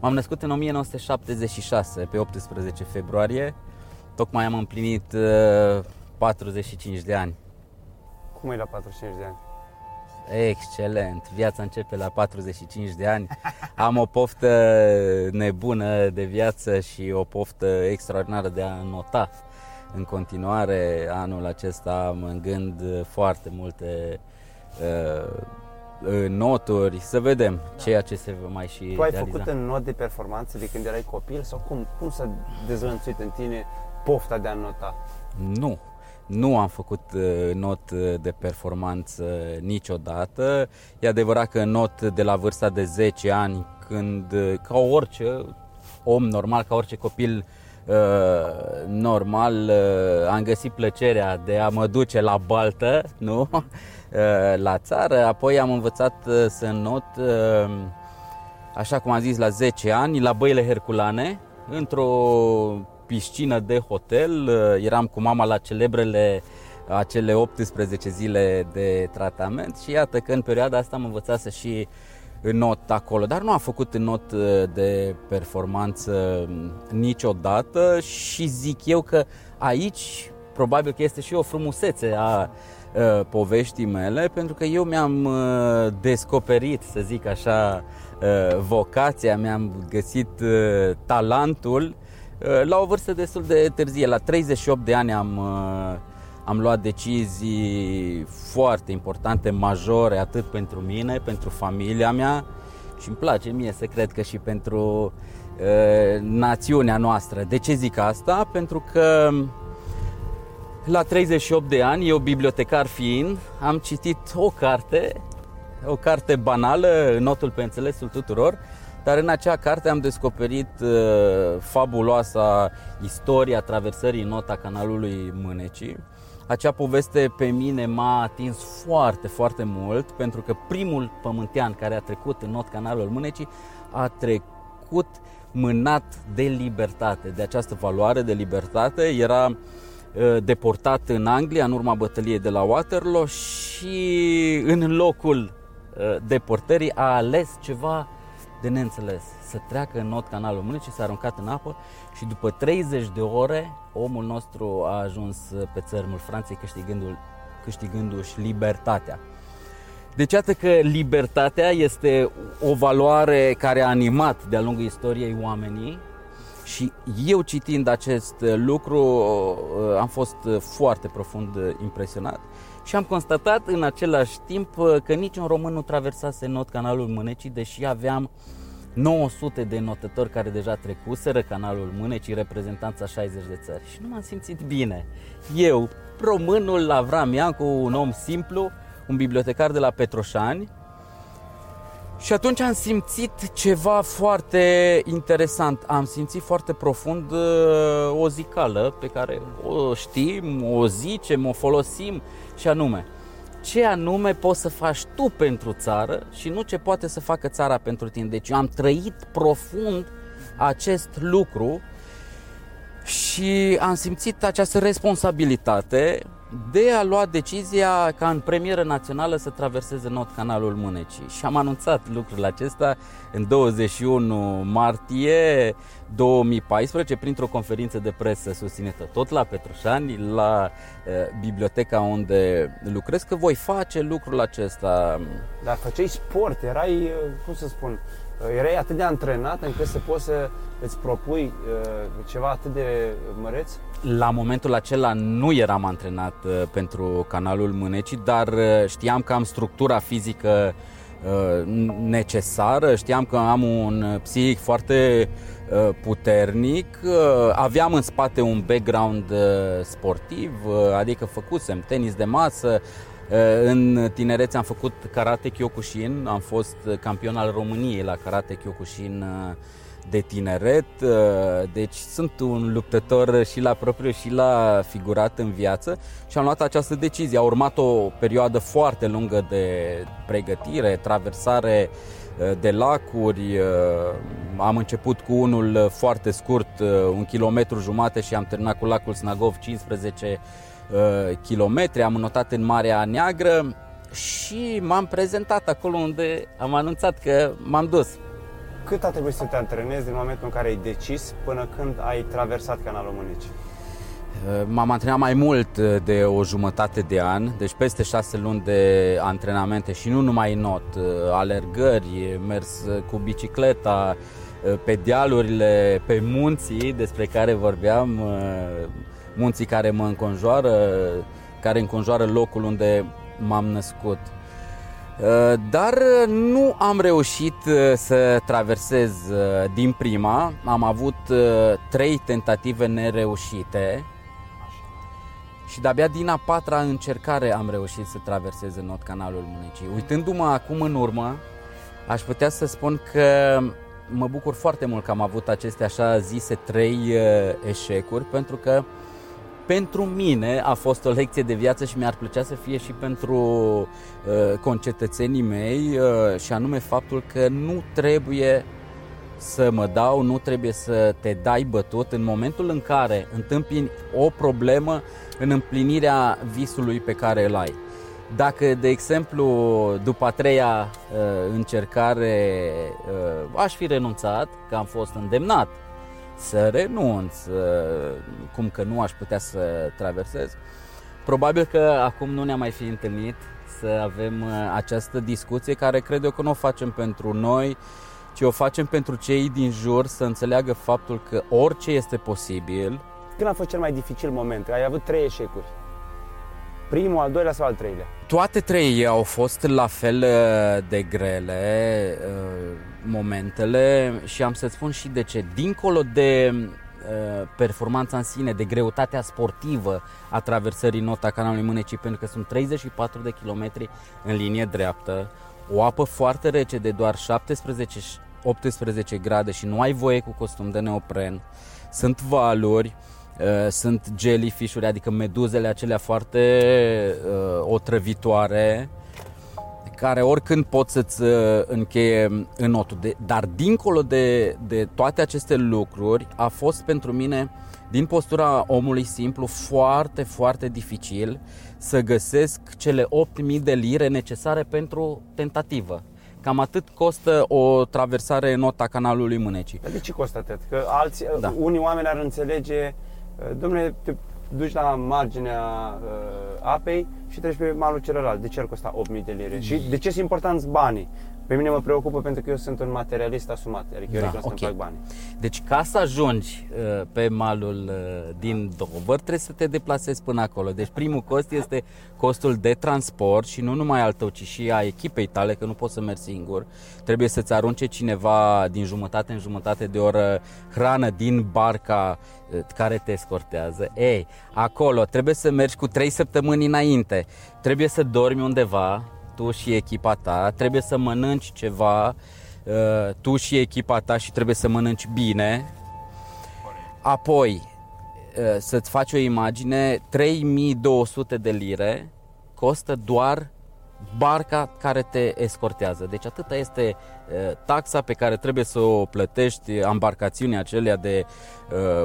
M-am născut în 1976, pe 18 februarie. Tocmai am împlinit uh, 45 de ani. Cum e la 45 de ani? Excelent! Viața începe la 45 de ani. Am o poftă nebună de viață și o poftă extraordinară de a nota în continuare. Anul acesta am în gând foarte multe uh, noturi, să vedem da. ceea ce se va mai și Tu ai realiza. făcut în not de performanță de când erai copil sau cum, cum s-a dezlănțuit în tine pofta de a nota? Nu, nu am făcut uh, not uh, de performanță niciodată. E adevărat că not de la vârsta de 10 ani, când, uh, ca orice om normal, ca orice copil uh, normal, uh, am găsit plăcerea de a mă duce la baltă, nu? Uh, la țară, apoi am învățat uh, să not, uh, așa cum am zis, la 10 ani, la băile Herculane, într-o piscină de hotel. Uh, Eram cu mama la celebrele acele 18 zile de tratament și iată că în perioada asta am învățat să și not acolo, dar nu am făcut not uh, de performanță niciodată și zic eu că aici probabil că este și o frumusețe a uh, poveștii mele, pentru că eu mi-am uh, descoperit, să zic așa, uh, vocația, mi-am găsit uh, talentul uh, la o vârstă destul de târzie. La 38 de ani am, uh, am luat decizii foarte importante, majore, atât pentru mine, pentru familia mea și îmi place mie să cred că și pentru uh, națiunea noastră. De ce zic asta? Pentru că la 38 de ani, eu bibliotecar fiind, am citit o carte, o carte banală, notul pe înțelesul tuturor, dar în acea carte am descoperit uh, fabuloasa istoria traversării nota canalului Mânecii. Acea poveste pe mine m-a atins foarte, foarte mult, pentru că primul pământean care a trecut în not canalul Mânecii a trecut mânat de libertate, de această valoare de libertate. Era uh, deportat în Anglia în urma bătăliei de la Waterloo și în locul uh, deportării a ales ceva de neînțeles. Să treacă în not canalul Mânecii, s-a aruncat în apă și după 30 de ore omul nostru a ajuns pe țărmul Franței câștigându- câștigându-și libertatea. Deci iată că libertatea este o valoare care a animat de-a lungul istoriei oamenii și eu citind acest lucru uh, am fost foarte profund impresionat și am constatat în același timp uh, că niciun român nu traversase not canalul Mânecii, deși aveam 900 de notători care deja trecuseră canalul Mânecii, reprezentanța 60 de țări. Și nu m-am simțit bine. Eu, românul Avram Iancu, un om simplu, un bibliotecar de la Petroșani, și atunci am simțit ceva foarte interesant. Am simțit foarte profund uh, o zicală pe care o știm, o zicem, o folosim și anume ce anume poți să faci tu pentru țară și nu ce poate să facă țara pentru tine. Deci eu am trăit profund acest lucru și am simțit această responsabilitate de a lua decizia ca în premieră națională să traverseze not canalul Mânecii. Și am anunțat lucrul acesta în 21 martie 2014 printr-o conferință de presă susținută tot la Petroșani, la uh, biblioteca unde lucrez, că voi face lucrul acesta. Dar făceai sport, erai, uh, cum să spun, uh, erai atât de antrenat încât să poți să îți propui uh, ceva atât de măreț? La momentul acela nu eram antrenat uh, pentru canalul Mânecii, dar uh, știam că am structura fizică uh, necesară, știam că am un psihic foarte uh, puternic, uh, aveam în spate un background uh, sportiv, uh, adică făcusem tenis de masă, uh, în tinerețe am făcut karate Kyokushin, am fost campion al României la karate Kyokushin uh, de tineret, uh, deci sunt un luptător și la propriu și la figurat în viață și am luat această decizie. A urmat o perioadă foarte lungă de pregătire, traversare uh, de lacuri, uh, am început cu unul foarte scurt, un kilometru jumate și am terminat cu lacul Snagov 15 kilometri, am notat în Marea Neagră și m-am prezentat acolo unde am anunțat că m-am dus. Cât a trebuit să te antrenezi din momentul în care ai decis până când ai traversat canalul Mânecii? Uh, m-am antrenat mai mult uh, de o jumătate de an, deci peste șase luni de antrenamente și nu numai not, uh, alergări, mers cu bicicleta, pe dealurile, pe munții despre care vorbeam, munții care mă înconjoară, care înconjoară locul unde m-am născut. Dar nu am reușit să traversez din prima, am avut trei tentative nereușite și de-abia din a patra încercare am reușit să traversez în not canalul Mânecii. Uitându-mă acum în urmă, aș putea să spun că mă bucur foarte mult că am avut aceste așa zise trei uh, eșecuri, pentru că pentru mine a fost o lecție de viață și mi-ar plăcea să fie și pentru uh, concetățenii mei uh, și anume faptul că nu trebuie să mă dau, nu trebuie să te dai bătut în momentul în care întâmpini o problemă în împlinirea visului pe care îl ai. Dacă, de exemplu, după a treia uh, încercare uh, aș fi renunțat, că am fost îndemnat să renunț, uh, cum că nu aș putea să traversez, probabil că acum nu ne-am mai fi întâlnit să avem uh, această discuție care cred eu că nu o facem pentru noi, ci o facem pentru cei din jur să înțeleagă faptul că orice este posibil. Când a fost cel mai dificil moment? Ai avut trei eșecuri. Primul, al doilea sau al treilea? Toate trei au fost la fel uh, de grele uh, momentele și am să spun și de ce. Dincolo de uh, performanța în sine, de greutatea sportivă a traversării nota canalului Mânecii, pentru că sunt 34 de kilometri în linie dreaptă, o apă foarte rece de doar 17-18 grade și nu ai voie cu costum de neopren. Sunt valuri, uh, sunt jellyfish-uri, adică meduzele acelea foarte uh, otrăvitoare, care oricând pot să-ți uh, încheie notul. De, dar dincolo de, de toate aceste lucruri, a fost pentru mine, din postura omului simplu, foarte, foarte dificil să găsesc cele 8.000 de lire necesare pentru tentativă. Cam atât costă o traversare în nota canalului Mânecii. de ce costă atât? Că alții, da. unii oameni ar înțelege, domnule, te duci la marginea uh, apei și treci pe malul celălalt. De ce ar costa 8.000 de lire? Mm. Și de ce sunt importanți banii? Pe mine mă preocupă pentru că eu sunt un materialist asumat, adică eu da, okay. să-mi fac bani. Deci ca să ajungi uh, pe malul uh, din Dover, trebuie să te deplasezi până acolo. Deci primul cost este costul de transport și nu numai al tău, ci și a echipei tale, că nu poți să mergi singur. Trebuie să-ți arunce cineva din jumătate în jumătate de oră hrană din barca uh, care te escortează. Ei, acolo trebuie să mergi cu 3 săptămâni înainte. Trebuie să dormi undeva, tu și echipa ta, trebuie să mănânci ceva uh, tu și echipa ta și trebuie să mănânci bine. Apoi, uh, să-ți faci o imagine, 3200 de lire costă doar barca care te escortează. Deci atâta este uh, taxa pe care trebuie să o plătești embarcațiunii acelea de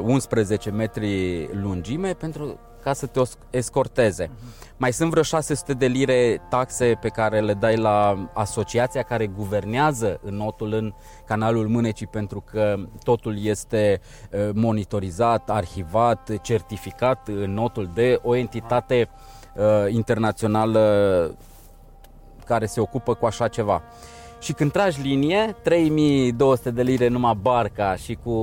11 metri lungime pentru ca să te escorteze. Uh-huh. Mai sunt vreo 600 de lire taxe pe care le dai la asociația care guvernează notul în canalul Mânecii pentru că totul este monitorizat, arhivat, certificat în notul de o entitate uh, internațională care se ocupă cu așa ceva. Și când tragi linie, 3200 de lire numai barca și cu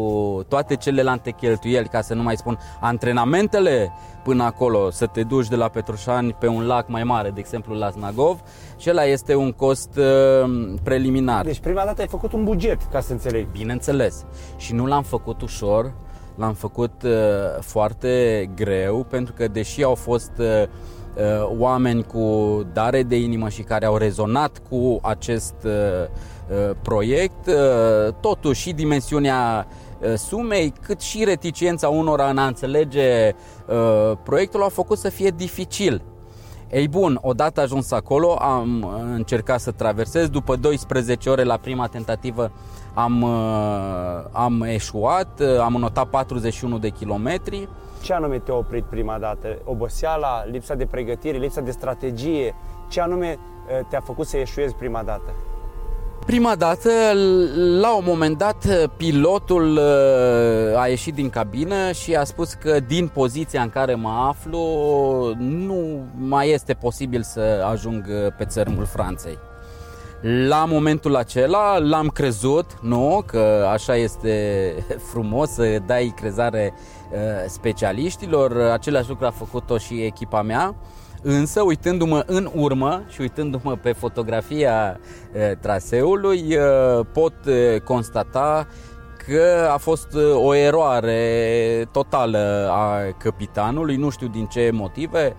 toate celelalte cheltuieli, ca să nu mai spun antrenamentele până acolo, să te duci de la Petrușani pe un lac mai mare, de exemplu la Snagov, și ăla este un cost uh, preliminar. Deci prima dată ai făcut un buget, ca să înțeleg. Bineînțeles. Și nu l-am făcut ușor, l-am făcut uh, foarte greu, pentru că deși au fost uh, Uh, oameni cu dare de inimă și care au rezonat cu acest uh, uh, proiect, totuși și dimensiunea sumei, cât și reticența unora în a înțelege proiectul au făcut să fie dificil. Ei bun, odată ajuns acolo, am încercat să traversez. După 12 ore la prima tentativă am, am eșuat, am notat 41 de kilometri. Ce anume te-a oprit prima dată? Oboseala, lipsa de pregătire, lipsa de strategie? Ce anume eh, te-a făcut să ieșuiezi prima dată? Prima dată, la un moment dat, pilotul uh, a ieșit din cabină și a spus că din poziția în care mă aflu nu mai este posibil să ajung pe țărmul Franței. La momentul acela l-am crezut, nu, că așa este frumos să dai crezare uh, specialiștilor, același lucru a făcut-o și echipa mea. Însă, uitându-mă în urmă și uitându-mă pe fotografia e, traseului, e, pot e, constata că a fost o eroare totală a capitanului, nu știu din ce motive.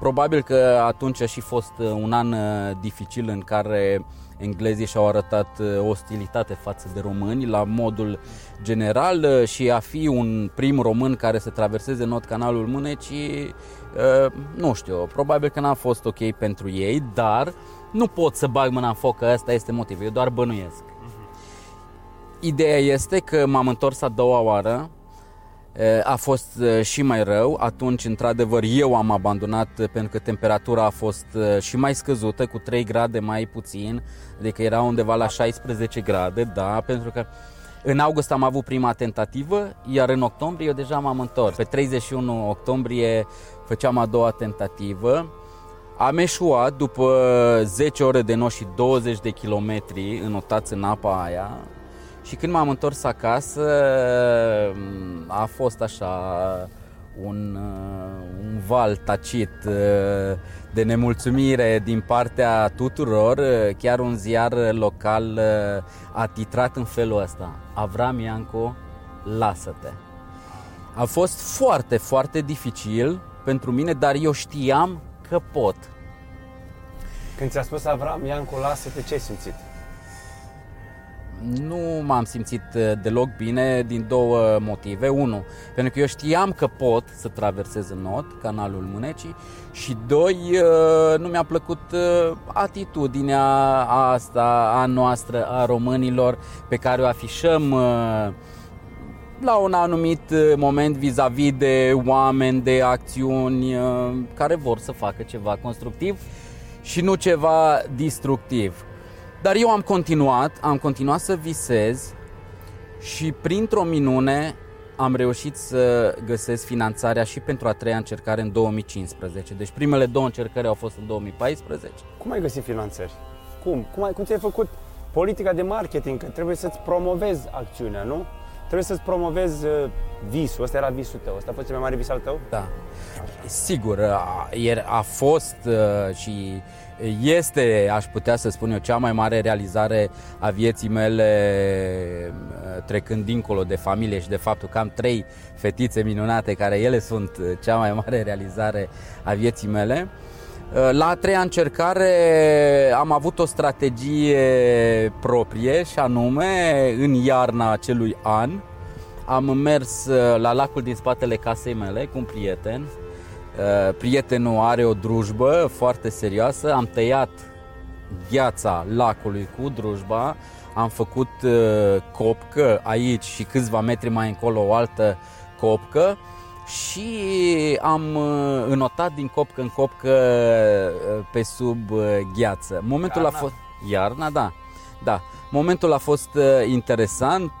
Probabil că atunci a și fost un an dificil în care englezii și-au arătat ostilitate față de români la modul general și a fi un prim român care să traverseze not canalul Mânecii Uh, nu știu, probabil că n-a fost ok pentru ei, dar nu pot să bag mâna în foc că ăsta este motivul, eu doar bănuiesc. Ideea este că m-am întors a doua oară, uh, a fost uh, și mai rău, atunci într-adevăr eu am abandonat pentru că temperatura a fost și mai scăzută, cu 3 grade mai puțin, adică era undeva la 16 grade, da, pentru că în august am avut prima tentativă, iar în octombrie eu deja m-am întors. Pe 31 octombrie făceam a doua tentativă. Am eșuat după 10 ore de noș și 20 de kilometri înotați în apa aia și când m-am întors acasă a fost așa un, un val tacit de nemulțumire din partea tuturor, chiar un ziar local a titrat în felul ăsta. Avram Ianco, lasă-te. A fost foarte, foarte dificil pentru mine, dar eu știam că pot. Când ți-a spus Avram Iancu, lasă-te, ce ai simțit? Nu m-am simțit uh, deloc bine din două motive. Unu, pentru că eu știam că pot să traversez în not, canalul Mânecii și doi, uh, nu mi-a plăcut uh, atitudinea asta a noastră, a românilor, pe care o afișăm la un anumit uh, moment vis-a-vis de oameni, de acțiuni uh, care vor să facă ceva constructiv și nu ceva destructiv. Dar eu am continuat, am continuat să visez și printr-o minune am reușit să găsesc finanțarea și pentru a treia încercare în 2015. Deci primele două încercări au fost în 2014. Cum ai găsit finanțări? Cum? Cum, ai, cum ți-ai făcut politica de marketing? Că trebuie să-ți promovezi acțiunea, nu? trebuie să-ți promovezi uh, visul. Ăsta era visul tău. Ăsta a fost cel mai mare vis al tău? Da. Sigur, a, a fost uh, și este, aș putea să spun eu, cea mai mare realizare a vieții mele uh, trecând dincolo de familie și de faptul că am trei fetițe minunate care ele sunt cea mai mare realizare a vieții mele. La a treia încercare am avut o strategie proprie și anume în iarna acelui an am mers uh, la lacul din spatele casei mele cu un prieten. Uh, prietenul are o drujbă foarte serioasă, am tăiat gheața lacului cu drujba, am făcut uh, copcă aici și câțiva metri mai încolo o altă copcă și am uh, înotat din copcă în copcă uh, pe sub uh, gheață. Momentul iarna. a fost iarna, da. Da. Momentul a fost interesant,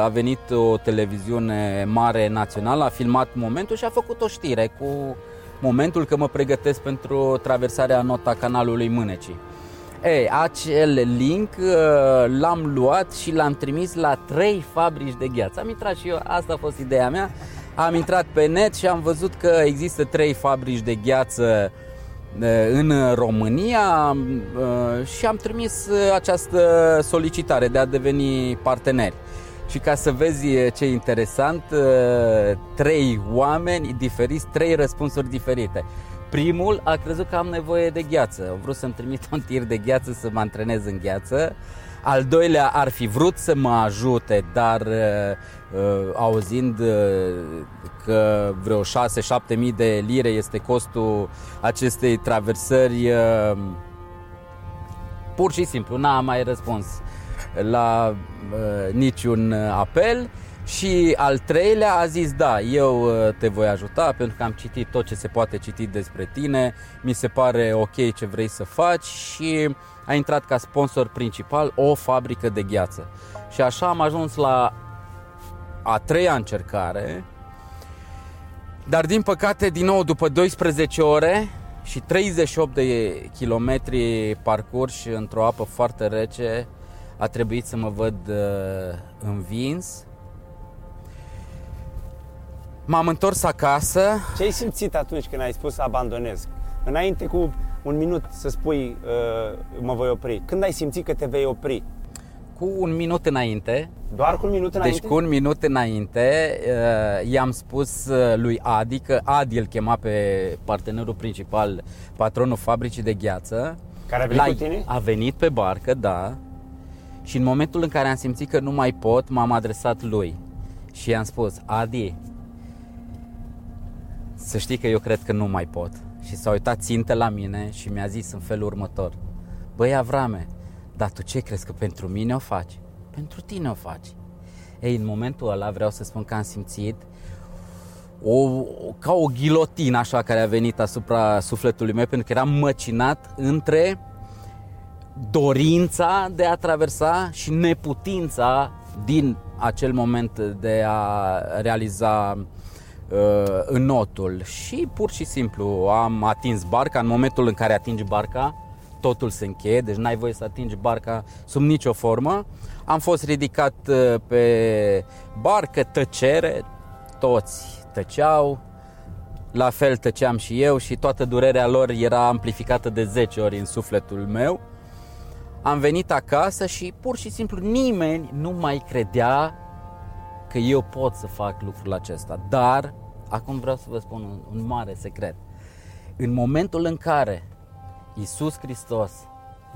a venit o televiziune mare națională, a filmat momentul și a făcut o știre cu momentul că mă pregătesc pentru traversarea nota canalului Mânecii. Ei, acel link l-am luat și l-am trimis la trei fabrici de gheață. Am intrat și eu, asta a fost ideea mea. Am intrat pe net și am văzut că există trei fabrici de gheață în România și am trimis această solicitare de a deveni parteneri. Și ca să vezi ce interesant, trei oameni diferiți, trei răspunsuri diferite. Primul a crezut că am nevoie de gheață. A vrut să-mi trimit un tir de gheață să mă antrenez în gheață. Al doilea ar fi vrut să mă ajute, dar uh, auzind uh, că vreo 6-7 mii de lire este costul acestei traversări, uh, pur și simplu n-a mai răspuns la uh, niciun apel. Și al treilea a zis, da, eu uh, te voi ajuta pentru că am citit tot ce se poate citi despre tine, mi se pare ok ce vrei să faci. Și a intrat ca sponsor principal o fabrică de gheață. Și așa am ajuns la a treia încercare, dar din păcate, din nou, după 12 ore și 38 de kilometri parcurși într-o apă foarte rece, a trebuit să mă văd uh, învins M-am întors acasă. Ce ai simțit atunci când ai spus abandonez? Înainte cu un minut să spui uh, mă voi opri. Când ai simțit că te vei opri? Cu un minut înainte. Doar cu un minut înainte? Deci cu un minut înainte uh, i-am spus uh, lui Adi, că Adi îl chema pe partenerul principal, patronul fabricii de gheață. Care a venit La, cu tine? A venit pe barcă, da. Și în momentul în care am simțit că nu mai pot, m-am adresat lui. Și i-am spus, Adi, să știi că eu cred că nu mai pot. Și s-a uitat țintă la mine și mi-a zis în felul următor. Băi Avrame, dar tu ce crezi că pentru mine o faci? Pentru tine o faci. Ei, în momentul ăla vreau să spun că am simțit o, ca o ghilotină așa care a venit asupra sufletului meu pentru că eram măcinat între dorința de a traversa și neputința din acel moment de a realiza uh, notul și pur și simplu am atins barca. În momentul în care atingi barca, totul se încheie, deci n-ai voie să atingi barca sub nicio formă. Am fost ridicat uh, pe barcă, tăcere, toți tăceau, la fel tăceam și eu și toată durerea lor era amplificată de 10 ori în sufletul meu. Am venit acasă și pur și simplu nimeni nu mai credea că eu pot să fac lucrul acesta. Dar, acum vreau să vă spun un, un mare secret. În momentul în care Iisus Hristos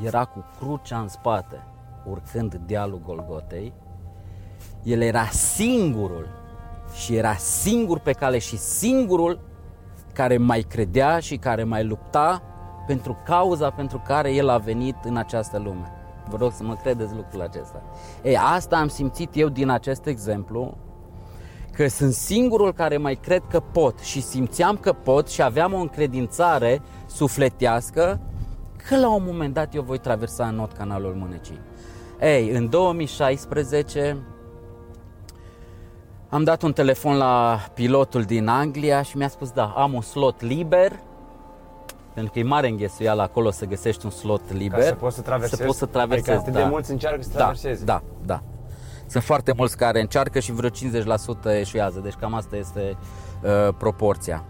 era cu crucea în spate, urcând dealul Golgotei, el era singurul și era singur pe cale și singurul care mai credea și care mai lupta pentru cauza pentru care el a venit în această lume. Vă rog să mă credeți lucrul acesta. Ei, asta am simțit eu din acest exemplu, că sunt singurul care mai cred că pot și simțeam că pot și aveam o încredințare sufletească că la un moment dat eu voi traversa în not canalul Mânecii. Ei, în 2016 am dat un telefon la pilotul din Anglia și mi-a spus da, am un slot liber pentru că e mare înghesuială acolo să găsești un slot liber. Ca să poți să traversezi. Să poți să traversezi, adică da. de mulți încearcă să da, traverseze. Da, da. Sunt foarte mulți care încearcă și vreo 50% eșuează, deci cam asta este uh, proporția.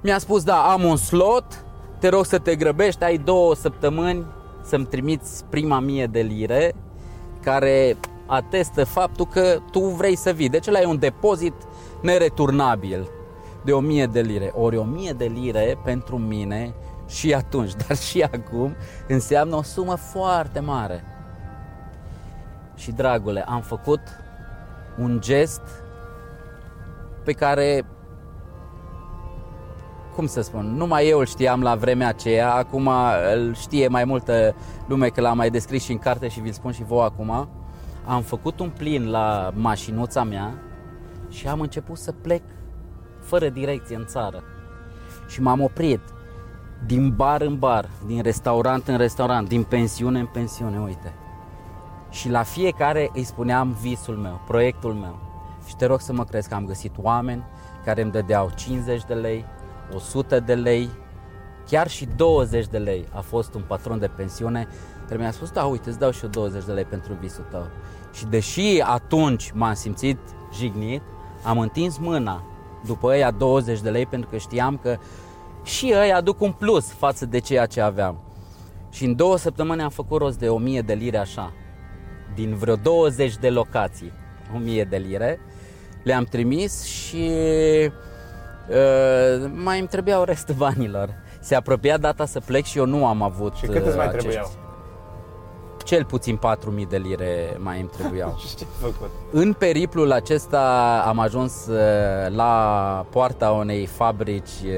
Mi-a spus, da, am un slot, te rog să te grăbești, ai două săptămâni să-mi trimiți prima mie de lire, care atestă faptul că tu vrei să vii. Deci ăla e un depozit nereturnabil de 1000 de lire. Ori 1000 de lire pentru mine și atunci, dar și acum, înseamnă o sumă foarte mare. Și dragule, am făcut un gest pe care cum să spun, numai eu îl știam la vremea aceea, acum îl știe mai multă lume că l-am mai descris și în carte și vi-l spun și vouă acum. Am făcut un plin la mașinuța mea și am început să plec fără direcție în țară. Și m-am oprit din bar în bar, din restaurant în restaurant, din pensiune în pensiune, uite. Și la fiecare îi spuneam visul meu, proiectul meu. Și te rog să mă crezi că am găsit oameni care îmi dădeau 50 de lei, 100 de lei, chiar și 20 de lei. A fost un patron de pensiune care mi-a spus, da, uite, îți dau și eu 20 de lei pentru visul tău. Și deși atunci m-am simțit jignit, am întins mâna după ăia 20 de lei pentru că știam că și ei aduc un plus față de ceea ce aveam. Și în două săptămâni am făcut rost de 1000 de lire așa, din vreo 20 de locații, 1000 de lire. Le-am trimis și uh, mai îmi trebuiau restul banilor. Se apropia data să plec și eu nu am avut Și cât îți mai uh, acești... trebuiau? cel puțin 4.000 de lire mai îmi trebuiau. Ce făcut? În periplul acesta am ajuns uh, la poarta unei fabrici uh,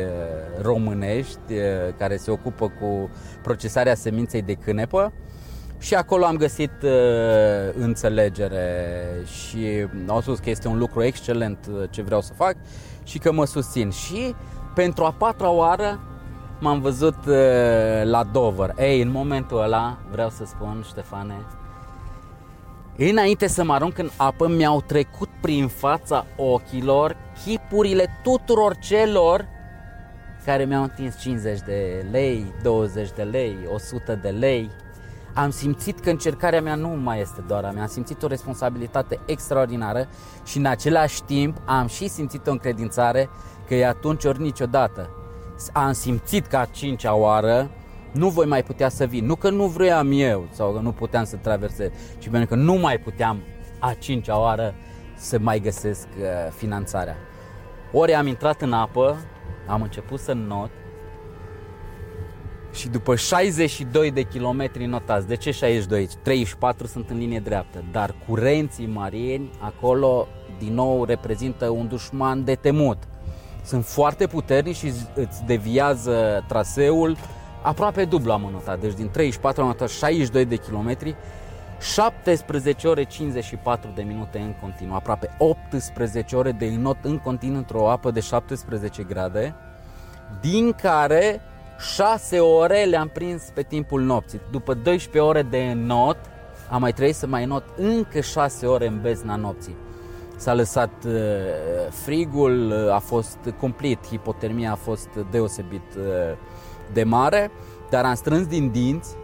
românești uh, care se ocupă cu procesarea seminței de cânepă și acolo am găsit uh, înțelegere și au spus că este un lucru excelent uh, ce vreau să fac și că mă susțin. Și pentru a patra oară m-am văzut uh, la Dover. Ei, în momentul ăla vreau să spun, Ștefane, Înainte să mă arunc în apă, mi-au trecut prin fața ochilor chipurile tuturor celor care mi-au întins 50 de lei, 20 de lei, 100 de lei. Am simțit că încercarea mea nu mai este doar a mea, am simțit o responsabilitate extraordinară și în același timp am și simțit o încredințare că e atunci ori niciodată. Am simțit că a cincea oară nu voi mai putea să vin. Nu că nu vreau eu sau că nu puteam să traversez, ci pentru că nu mai puteam a cincea oară să mai găsesc uh, finanțarea. Ori am intrat în apă, am început să not și după 62 de kilometri notați, de ce 62? 34 sunt în linie dreaptă, dar curenții marieni acolo din nou reprezintă un dușman de temut. Sunt foarte puternici și îți deviază traseul, aproape dublu am notat, deci din 34 am notat 62 de kilometri, 17 ore 54 de minute în continuu, aproape 18 ore de not în continuu într-o apă de 17 grade, din care 6 ore le-am prins pe timpul nopții. După 12 ore de not, am mai trebuit să mai not încă 6 ore în bezna nopții. S-a lăsat uh, frigul, uh, a fost complet, hipotermia a fost deosebit uh, de mare, dar am strâns din dinți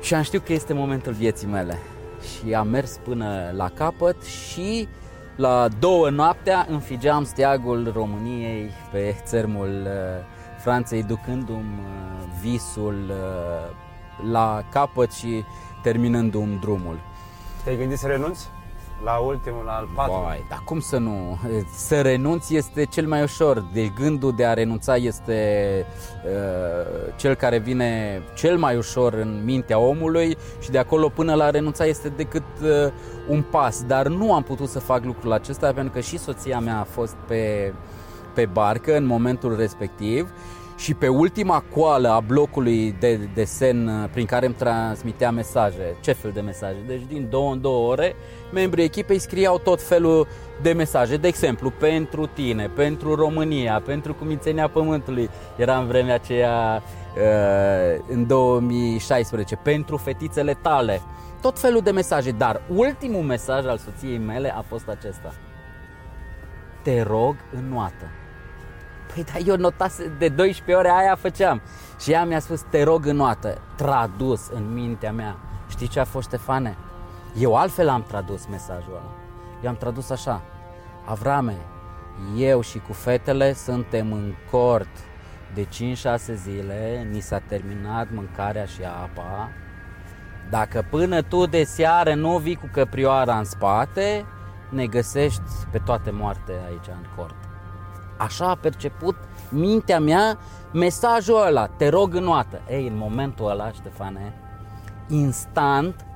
și am știut că este momentul vieții mele. Și am mers până la capăt și la două noaptea înfigeam steagul României pe țărmul Franței, ducându-mi visul la capăt și terminându-mi drumul. Te-ai gândit să renunți? La ultimul, la al patrulea. Vai, dar cum să nu? Să renunți este cel mai ușor. De gândul de a renunța este uh, cel care vine cel mai ușor în mintea omului și de acolo până la renunța este decât uh, un pas. Dar nu am putut să fac lucrul acesta pentru că și soția mea a fost pe, pe barcă în momentul respectiv și pe ultima coală a blocului de desen uh, prin care îmi transmitea mesaje. Ce fel de mesaje? Deci din două în două ore, membrii echipei scriau tot felul de mesaje. De exemplu, pentru tine, pentru România, pentru Cumințenia Pământului. Era în vremea aceea, uh, în 2016, pentru fetițele tale. Tot felul de mesaje, dar ultimul mesaj al soției mele a fost acesta. Te rog în noată Păi da, eu notase de 12 ore aia făceam. Și ea mi-a spus, te rog în noată, tradus în mintea mea. Știi ce a fost, Ștefane? Eu altfel am tradus mesajul ăla. Eu am tradus așa. Avrame, eu și cu fetele suntem în cort de 5-6 zile, ni s-a terminat mâncarea și apa. Dacă până tu de seară nu vii cu căprioara în spate, ne găsești pe toate moarte aici în cort. Așa a perceput mintea mea mesajul ăla, te rog în noată. Ei, în momentul ăla, Ștefane, instant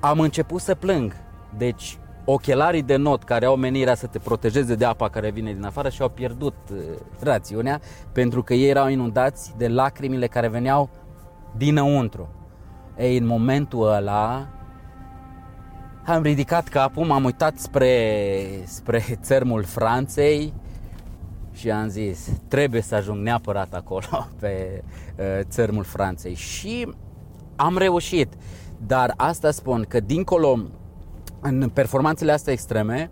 am început să plâng. Deci, ochelarii de not care au menirea să te protejeze de apa care vine din afară și-au pierdut uh, rațiunea pentru că ei erau inundați de lacrimile care veneau dinăuntru. Ei, în momentul ăla, am ridicat capul, m-am uitat spre, spre țărmul Franței și am zis, trebuie să ajung neapărat acolo, pe uh, țărmul Franței. Și am reușit. Dar asta spun că dincolo, în performanțele astea extreme,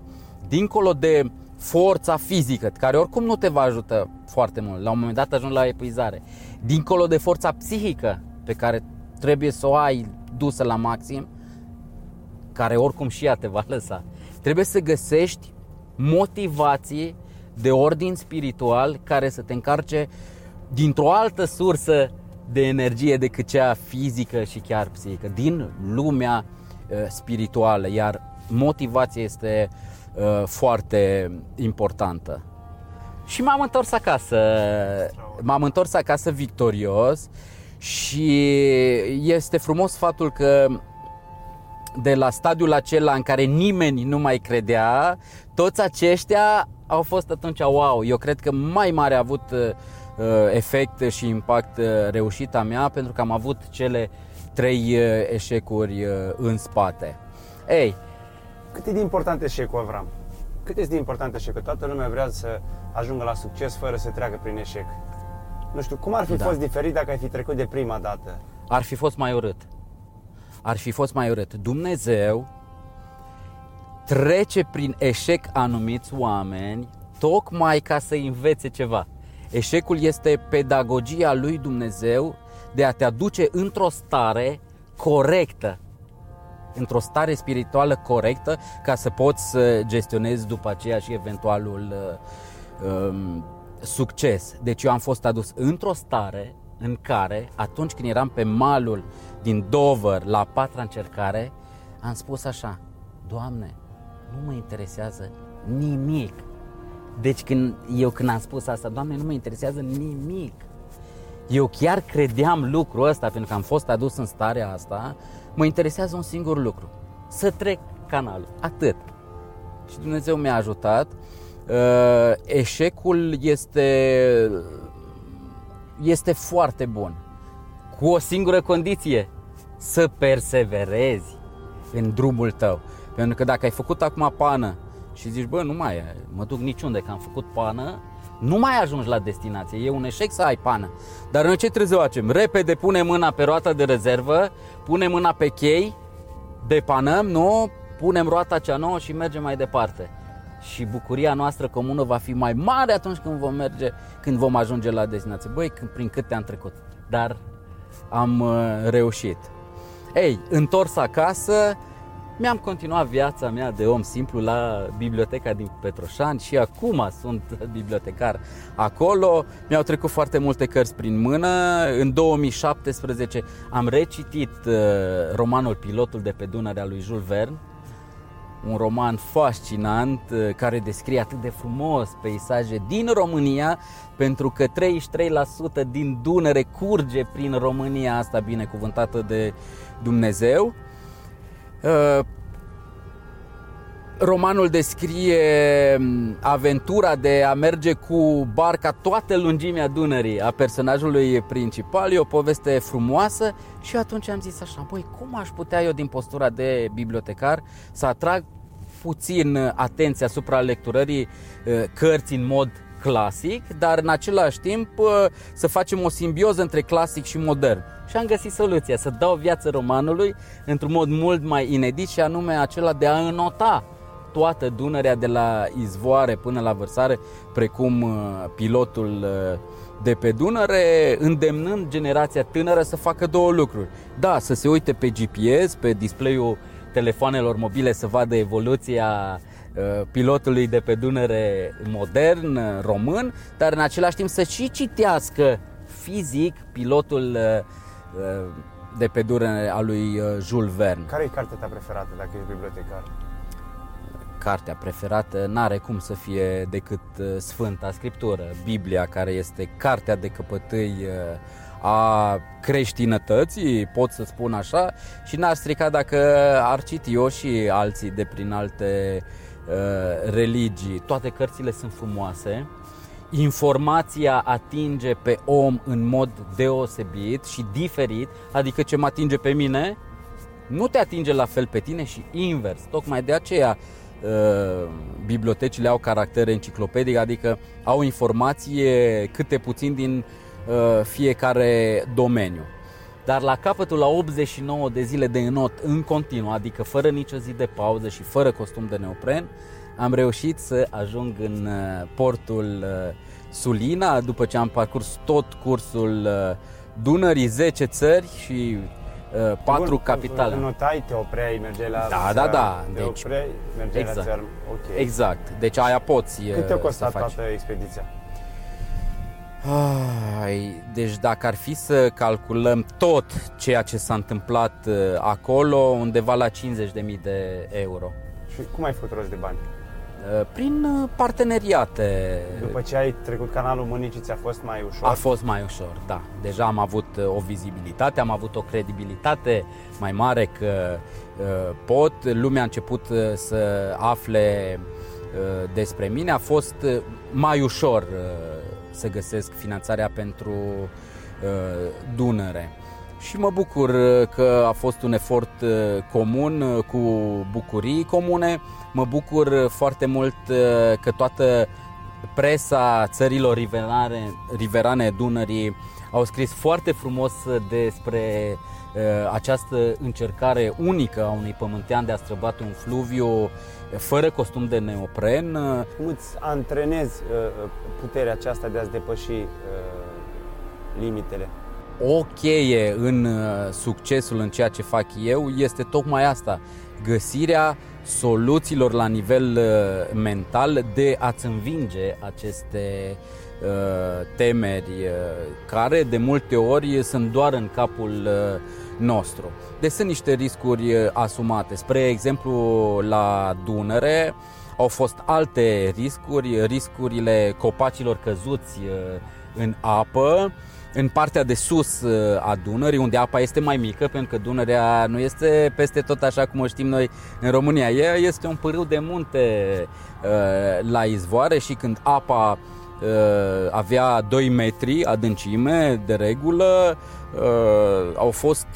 dincolo de forța fizică, care oricum nu te va ajuta foarte mult, la un moment dat ajung la epuizare, dincolo de forța psihică pe care trebuie să o ai dusă la maxim, care oricum și ea te va lăsa. Trebuie să găsești motivații de ordin spiritual care să te încarce dintr-o altă sursă de energie decât cea fizică și chiar psihică, din lumea uh, spirituală, iar motivația este uh, foarte importantă. Și m-am întors acasă, m-am întors acasă victorios și este frumos faptul că de la stadiul acela în care nimeni nu mai credea, toți aceștia au fost atunci wow. Eu cred că mai mare a avut uh, efect și impact reușita mea pentru că am avut cele trei eșecuri în spate. Ei, cât e de important eșecul, Avram? Cât este de important eșecul? Toată lumea vrea să ajungă la succes fără să treacă prin eșec. Nu știu, cum ar fi da. fost diferit dacă ai fi trecut de prima dată? Ar fi fost mai urât. Ar fi fost mai urât. Dumnezeu trece prin eșec anumiți oameni tocmai ca să învețe ceva. Eșecul este pedagogia lui Dumnezeu de a te aduce într-o stare corectă, într-o stare spirituală corectă ca să poți să gestionezi după aceea și eventualul uh, um, succes. Deci eu am fost adus într-o stare în care, atunci când eram pe malul din Dover la patra încercare, am spus așa, Doamne, nu mă interesează nimic. Deci când eu când am spus asta, Doamne, nu mă interesează nimic. Eu chiar credeam lucrul ăsta, pentru că am fost adus în starea asta, mă interesează un singur lucru, să trec canalul, atât. Și Dumnezeu mi-a ajutat. Uh, eșecul este, este foarte bun, cu o singură condiție, să perseverezi în drumul tău. Pentru că dacă ai făcut acum pană și zici, bă, nu mai mă duc niciunde că am făcut pană, nu mai ajungi la destinație. E un eșec să ai pană. Dar noi ce trebuie să facem? Repede pune mâna pe roata de rezervă, pune mâna pe chei, depanăm, nu? Punem roata cea nouă și mergem mai departe. Și bucuria noastră comună va fi mai mare atunci când vom merge, când vom ajunge la destinație. Băi, prin cât te-am trecut. Dar am uh, reușit. Ei, întors acasă, mi-am continuat viața mea de om simplu la biblioteca din Petroșani și acum sunt bibliotecar acolo. Mi-au trecut foarte multe cărți prin mână. În 2017 am recitit uh, romanul Pilotul de pe Dunărea lui Jules Verne, un roman fascinant uh, care descrie atât de frumos peisaje din România, pentru că 33% din Dunăre curge prin România asta binecuvântată de Dumnezeu. Uh, romanul descrie mm, aventura de a merge cu barca toată lungimea Dunării a personajului principal. E o poveste frumoasă și atunci am zis așa, băi, cum aș putea eu din postura de bibliotecar să atrag puțin atenția asupra lecturării uh, cărții în mod clasic, dar în același timp uh, să facem o simbioză între clasic și modern. Și am găsit soluția, să dau viață romanului într-un mod mult mai inedit și anume acela de a înota toată Dunărea de la izvoare până la vărsare, precum uh, pilotul uh, de pe Dunăre, îndemnând generația tânără să facă două lucruri. Da, să se uite pe GPS, pe display-ul telefoanelor mobile să vadă evoluția uh, pilotului de pe Dunăre modern, român, dar în același timp să și citească fizic pilotul de pe Dunăre al lui Jules Verne. Care e cartea ta preferată dacă ești bibliotecar? Cartea preferată n-are cum să fie decât uh, Sfânta Scriptură, Biblia, care este cartea de căpătâi uh, a creștinătății, pot să spun așa, și n-ar strica dacă ar citi eu și alții de prin alte uh, religii. Toate cărțile sunt frumoase, informația atinge pe om în mod deosebit și diferit, adică ce mă atinge pe mine, nu te atinge la fel pe tine și invers. Tocmai de aceea Uh, bibliotecile au caracter enciclopedic, adică au informație câte puțin din uh, fiecare domeniu. Dar la capătul la 89 de zile de înot în continuu, adică fără nicio zi de pauză și fără costum de neopren, am reușit să ajung în uh, portul Sulina după ce am parcurs tot cursul Dunării, 10 țări și Uh, patru Bun, capitale. Notai, te opreai, mergeai la Da, da, da. Te deci, opreai, mergeai exact. la țărm. Okay. Exact. Deci aia poți Cât te-a costat toată expediția? Ai, deci dacă ar fi să calculăm tot ceea ce s-a întâmplat uh, acolo, undeva la 50.000 de euro. Și cum ai făcut rost de bani? Uh, prin uh, parteneriate. După ce ai trecut canalul Mânicii, ți-a fost mai ușor? A fost mai ușor, da. Deja am avut uh, o vizibilitate, am avut o credibilitate mai mare că pot. Lumea a început să afle despre mine. A fost mai ușor să găsesc finanțarea pentru uh, Dunăre. Și mă bucur că a fost un efort comun cu bucurii comune. Mă bucur foarte mult că toată presa țărilor riverane, riverane Dunării au scris foarte frumos despre uh, această încercare unică a unui pământean de a străbate un fluviu fără costum de neopren. Cum îți antrenezi uh, puterea aceasta de a-ți depăși uh, limitele? O cheie în succesul în ceea ce fac eu este tocmai asta, găsirea soluțiilor la nivel mental de a-ți învinge aceste uh, temeri uh, care de multe ori sunt doar în capul uh, nostru. Deci sunt niște riscuri uh, asumate. Spre exemplu, la Dunăre au fost alte riscuri, riscurile copacilor căzuți în apă, în partea de sus a Dunării, unde apa este mai mică, pentru că Dunărea nu este peste tot așa cum o știm noi în România. Ea este un pârâu de munte la izvoare și când apa avea 2 metri adâncime de regulă, au fost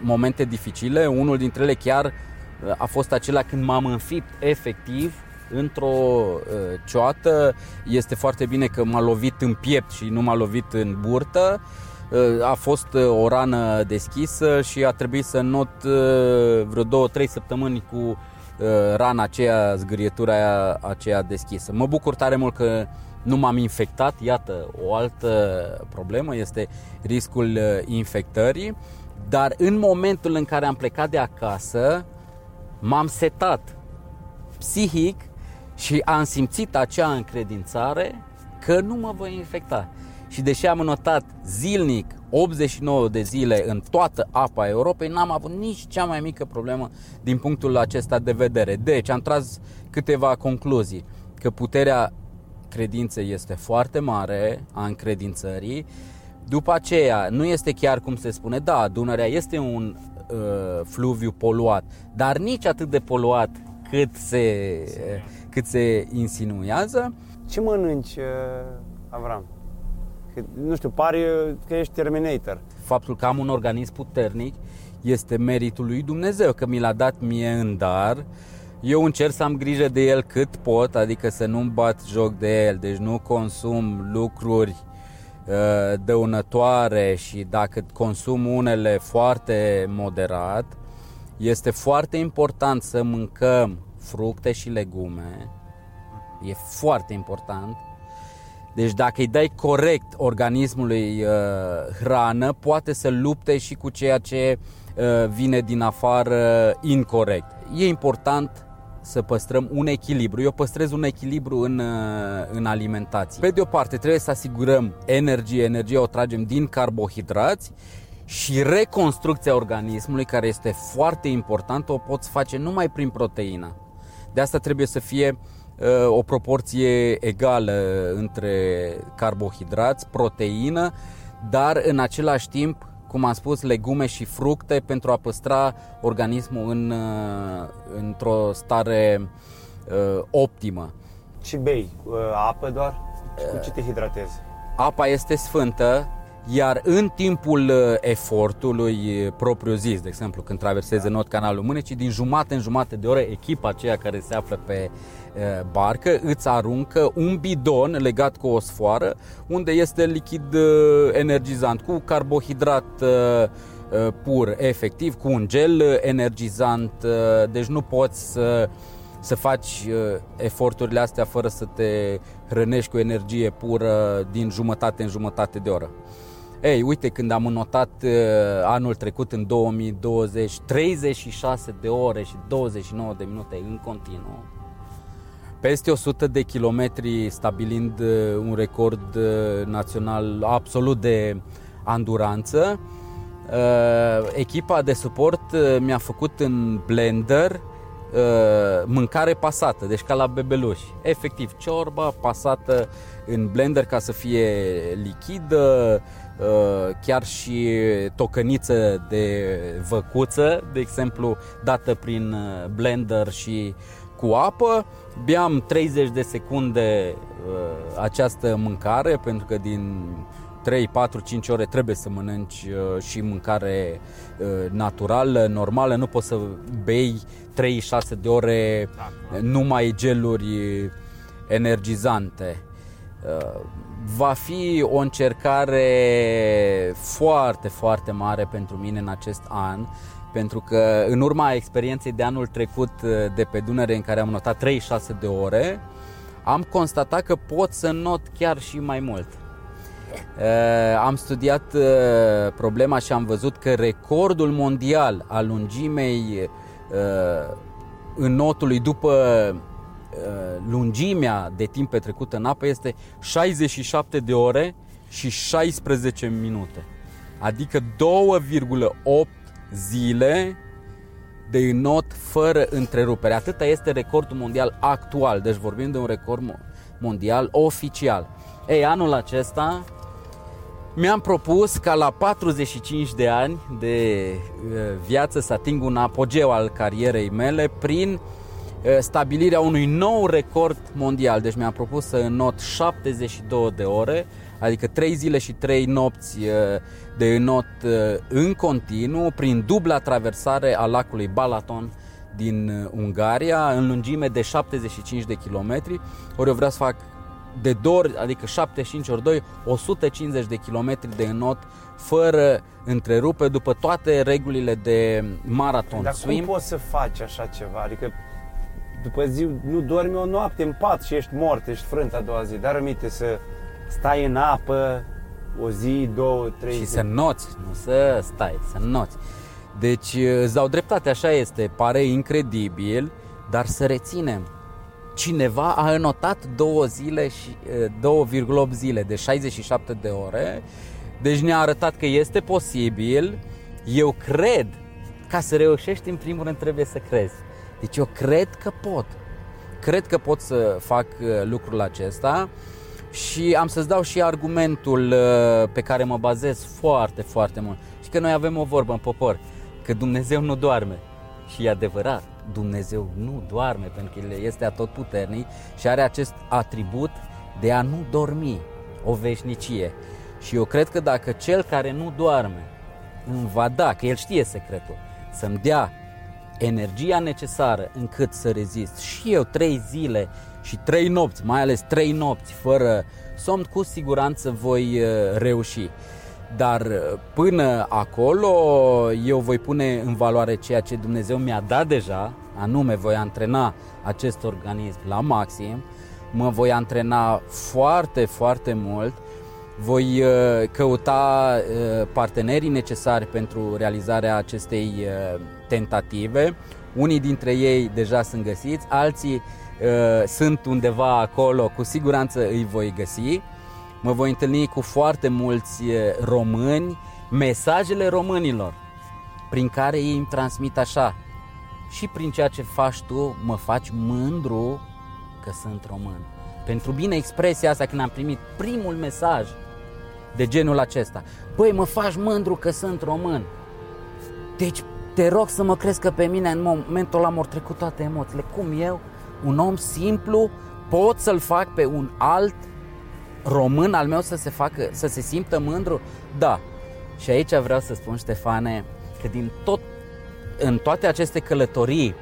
momente dificile, unul dintre ele chiar uh, a fost acela când m-am înfipt efectiv într-o uh, cioată. Este foarte bine că m-a lovit în piept și nu m-a lovit în burtă. Uh, a fost uh, o rană deschisă și a trebuit să not uh, vreo două, trei săptămâni cu uh, rana aceea, zgârietura aia, aceea deschisă. Mă bucur tare mult că nu m-am infectat, iată, o altă problemă este riscul uh, infectării. Dar în momentul în care am plecat de acasă, m-am setat psihic și am simțit acea încredințare că nu mă voi infecta. Și deși am notat zilnic 89 de zile în toată apa Europei, n-am avut nici cea mai mică problemă din punctul acesta de vedere. Deci am tras câteva concluzii. Că puterea credinței este foarte mare, a încredințării, după aceea, nu este chiar cum se spune, da, Dunărea este un uh, fluviu poluat, dar nici atât de poluat cât se, uh, cât se insinuează. Ce mănânci, uh, Avram? Că, nu știu, pare că ești Terminator. Faptul că am un organism puternic este meritul lui Dumnezeu, că mi l-a dat mie în dar. Eu încerc să am grijă de el cât pot, adică să nu-mi bat joc de el, deci nu consum lucruri Uh, dăunătoare și dacă consum unele foarte moderat, este foarte important să mâncăm fructe și legume. E foarte important. Deci dacă îi dai corect organismului uh, hrană, poate să lupte și cu ceea ce uh, vine din afară incorrect. E important să păstrăm un echilibru. Eu păstrez un echilibru în, uh, în alimentație. Pe de o parte trebuie să asigurăm energie, energia o tragem din carbohidrați și reconstrucția organismului, care este foarte importantă, o poți face numai prin proteină. De asta trebuie să fie uh, o proporție egală între carbohidrați, proteină, dar în același timp cum am spus, legume și fructe pentru a păstra organismul în, uh, într-o stare uh, optimă. Și bei uh, apă doar? Cu ce te hidratezi? Apa este sfântă, iar în timpul uh, efortului uh, propriu zis, de exemplu, când traversezi da. not canalul Mânecii, din jumate în jumate de oră, echipa aceea care se află pe uh, barcă îți aruncă un bidon legat cu o sfoară unde este lichid energizant cu carbohidrat pur, efectiv, cu un gel energizant, deci nu poți să să faci eforturile astea fără să te hrănești cu energie pură din jumătate în jumătate de oră. Ei, uite, când am notat uh, anul trecut, în 2020, 36 de ore și 29 de minute în continuu, peste 100 de kilometri stabilind uh, un record uh, național absolut de anduranță. Uh, echipa de suport uh, mi-a făcut în blender uh, mâncare pasată, deci ca la bebeluși. Efectiv, ciorba pasată în blender ca să fie lichidă, Uh, chiar și tocăniță de văcuță, de exemplu, dată prin uh, blender și cu apă, beam 30 de secunde această mâncare pentru că din 3, 4, 5 ore trebuie să mănânci uh, și mâncare uh, naturală, normală, nu poți să bei 3, 6 de ore numai geluri energizante. Uh, va fi o încercare foarte, foarte mare pentru mine în acest an, pentru că în urma experienței de anul trecut de pe Dunăre în care am notat 36 de ore, am constatat că pot să not chiar și mai mult. Uh, am studiat uh, problema și am văzut că recordul mondial al lungimei uh, înotului după lungimea de timp petrecută în apă este 67 de ore și 16 minute. Adică 2,8 zile de înot fără întrerupere. Atâta este recordul mondial actual, deci vorbim de un record mondial oficial. Ei, anul acesta mi-am propus ca la 45 de ani de uh, viață să ating un apogeu al carierei mele prin uh, stabilirea unui nou record mondial. Deci mi-am propus să înot 72 de ore, adică 3 zile și 3 nopți uh, de înot în continuu prin dubla traversare a lacului Balaton din Ungaria în lungime de 75 de kilometri. Ori eu vreau să fac de dor, adică 75 ori 2, 150 de kilometri de înot fără întrerupe după toate regulile de maraton Dar swim. cum poți să faci așa ceva? Adică după zi nu dormi o noapte în pat și ești mort, ești frânt a doua zi. Dar rămite să stai în apă o zi, două, trei Și zi. să noți, nu să stai, să noți. Deci îți dau dreptate, așa este, pare incredibil, dar să reținem, cineva a înotat două zile și 2,8 zile de 67 de ore. Deci ne-a arătat că este posibil. Eu cred, ca să reușești în primul rând trebuie să crezi. Deci eu cred că pot. Cred că pot să fac lucrul acesta și am să-ți dau și argumentul pe care mă bazez foarte, foarte mult. Și că noi avem o vorbă în popor, că Dumnezeu nu doarme. Și e adevărat. Dumnezeu nu doarme pentru că El este atotputernic și are acest atribut de a nu dormi o veșnicie. Și eu cred că dacă cel care nu doarme îmi va da, că el știe secretul, să-mi dea energia necesară încât să rezist și eu trei zile și trei nopți, mai ales trei nopți fără somn, cu siguranță voi uh, reuși. Dar uh, până acolo eu voi pune în valoare ceea ce Dumnezeu mi-a dat deja, anume voi antrena acest organism la maxim, mă voi antrena foarte, foarte mult, voi uh, căuta uh, partenerii necesari pentru realizarea acestei tentative. Unii dintre ei deja sunt găsiți, alții sunt undeva acolo, cu siguranță îi voi găsi mă voi întâlni cu foarte mulți români, mesajele românilor, prin care ei îmi transmit așa, și prin ceea ce faci tu, mă faci mândru că sunt român. Pentru bine expresia asta când am primit primul mesaj de genul acesta. Băi, mă faci mândru că sunt român. Deci te rog să mă crezi că pe mine în momentul ăla am trecut toate emoțiile. Cum eu, un om simplu, pot să-l fac pe un alt român al meu să se facă, să se simtă mândru? Da. Și aici vreau să spun, Ștefane, că din tot, în toate aceste călătorii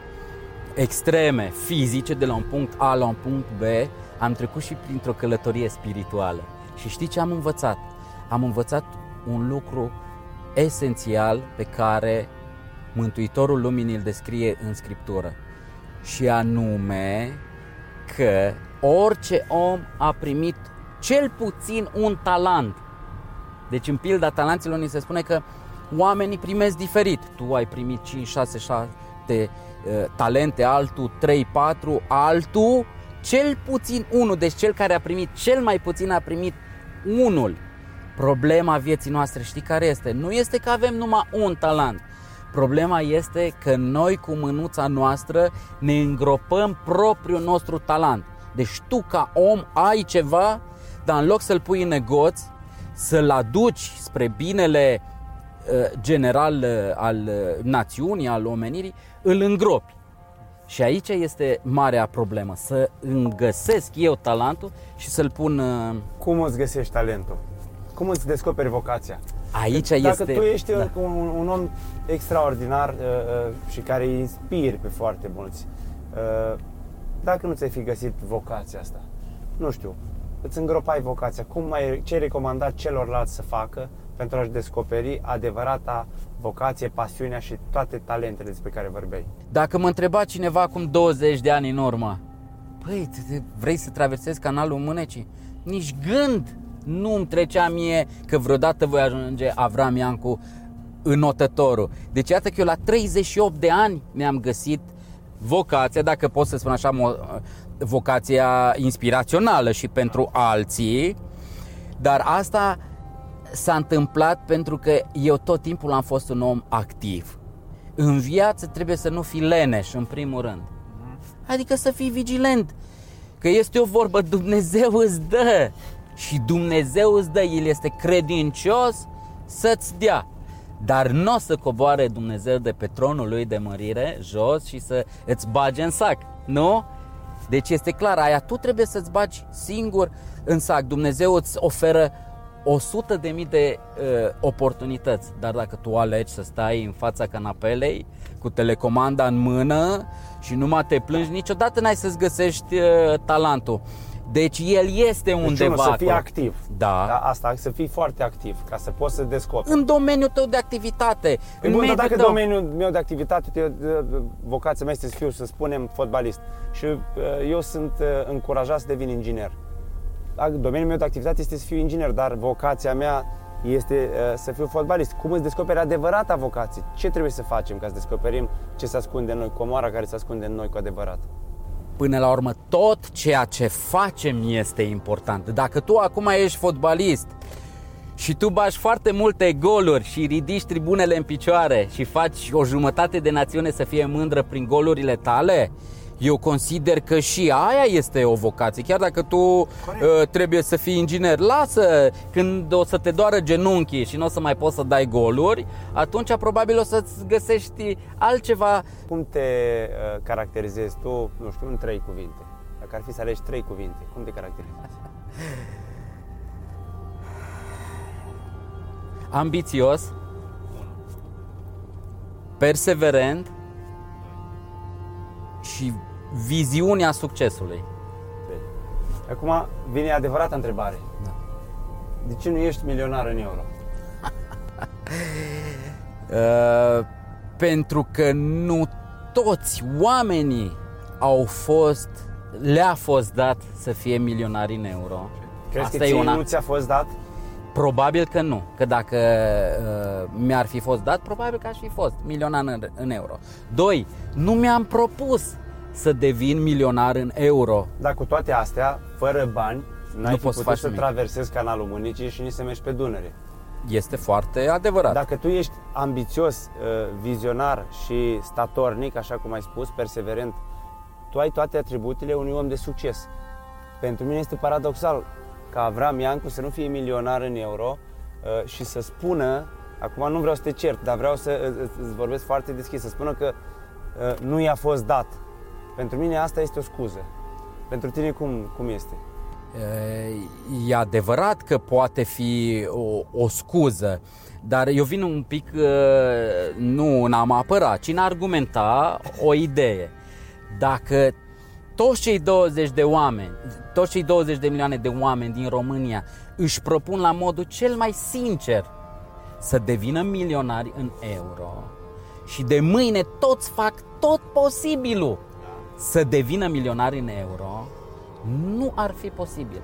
extreme, fizice, de la un punct A la un punct B, am trecut și printr-o călătorie spirituală. Și știi ce am învățat? Am învățat un lucru esențial pe care Mântuitorul Luminii îl descrie în Scriptură. Și anume că orice om a primit cel puțin un talent. Deci în pilda talanților ni se spune că oamenii primesc diferit. Tu ai primit 5, 6, 7 uh, talente, altul 3, 4, altul cel puțin unul. Deci cel care a primit cel mai puțin a primit unul. Problema vieții noastre știi care este? Nu este că avem numai un talent. Problema este că noi cu mânuța noastră ne îngropăm propriul nostru talent. Deci tu ca om ai ceva dar în loc să-l pui în negoț, să-l aduci spre binele uh, general uh, al uh, națiunii, al omenirii, îl îngropi. Și aici este marea problemă, să îmi găsesc eu talentul și să-l pun... Uh, Cum îți găsești talentul? Cum îți descoperi vocația? Aici Dacă este... tu ești da. un, un om extraordinar uh, uh, și care îi inspiri pe foarte mulți, uh, dacă nu ți-ai fi găsit vocația asta, nu știu, îți îngropai vocația, cum ai, ce ai recomandat celorlalți să facă pentru a-și descoperi adevărata vocație, pasiunea și toate talentele despre care vorbeai? Dacă mă întreba cineva acum 20 de ani în urmă, păi, vrei să traversezi canalul Mânecii? Nici gând nu îmi trecea mie că vreodată voi ajunge Avram Iancu înotătorul. Deci iată că eu la 38 de ani mi-am găsit vocația, dacă pot să spun așa, vocația inspirațională și pentru alții, dar asta s-a întâmplat pentru că eu tot timpul am fost un om activ. În viață trebuie să nu fii leneș, în primul rând. Adică să fii vigilent. Că este o vorbă, Dumnezeu îți dă. Și Dumnezeu îți dă, El este credincios să-ți dea. Dar nu o să coboare Dumnezeu de pe tronul lui de mărire jos și să îți bage în sac. Nu? Deci este clar, aia tu trebuie să-ți bagi singur în sac. Dumnezeu îți oferă 100 de mii de uh, oportunități, dar dacă tu alegi să stai în fața canapelei cu telecomanda în mână și nu mai te plângi, niciodată n-ai să-ți găsești uh, talentul. Deci el este deci undeva deci, să fii activ. Da. da. Asta, să fii foarte activ, ca să poți să descoperi. În domeniul tău de activitate. În bun, dar dacă tău... domeniul meu de activitate, eu, vocația mea este să fiu, să spunem, fotbalist. Și uh, eu sunt uh, încurajat să devin inginer. Domeniul meu de activitate este să fiu inginer, dar vocația mea este uh, să fiu fotbalist. Cum îți descoperi adevărata vocație? Ce trebuie să facem ca să descoperim ce se ascunde în noi, comoara care se ascunde în noi cu adevărat? Până la urmă, tot ceea ce facem este important. Dacă tu acum ești fotbalist și tu bași foarte multe goluri și ridici tribunele în picioare și faci o jumătate de națiune să fie mândră prin golurile tale, eu consider că și aia este o vocație. Chiar dacă tu uh, trebuie să fii inginer, lasă când o să te doară genunchii și nu o să mai poți să dai goluri, atunci probabil o să-ți găsești altceva. Cum te uh, caracterizezi tu, nu știu, în trei cuvinte? Dacă ar fi să alegi trei cuvinte, cum te caracterizezi? Ambițios, perseverent și viziunea succesului. Acum vine adevărata întrebare. Da. De ce nu ești milionar în euro? uh, pentru că nu toți oamenii au fost, le-a fost dat să fie milionari în euro. Crezi Asta că ție una... nu ți-a fost dat? Probabil că nu, că dacă uh, mi-ar fi fost dat, probabil că aș fi fost milionar în, în euro. Doi, nu mi-am propus să devin milionar în euro. Dar cu toate astea, fără bani, n-ai nu fi poți putut să nimic. traversezi canalul Mânicii și nici să mergi pe Dunăre. Este foarte adevărat. Dacă tu ești ambițios, uh, vizionar și statornic, așa cum ai spus, perseverent, tu ai toate atributele unui om de succes. Pentru mine este paradoxal ca Avram Iancu să nu fie milionar în euro uh, și să spună, acum nu vreau să te cert, dar vreau să îți vorbesc foarte deschis, să spună că uh, nu i-a fost dat pentru mine asta este o scuză. Pentru tine cum, cum este? E adevărat că poate fi o, o scuză, dar eu vin un pic, nu în a mă apăra, ci în a argumenta o idee. Dacă toți cei 20 de oameni, toți cei 20 de milioane de oameni din România își propun la modul cel mai sincer să devină milionari în euro și de mâine toți fac tot posibilul să devină milionari în euro, nu ar fi posibil.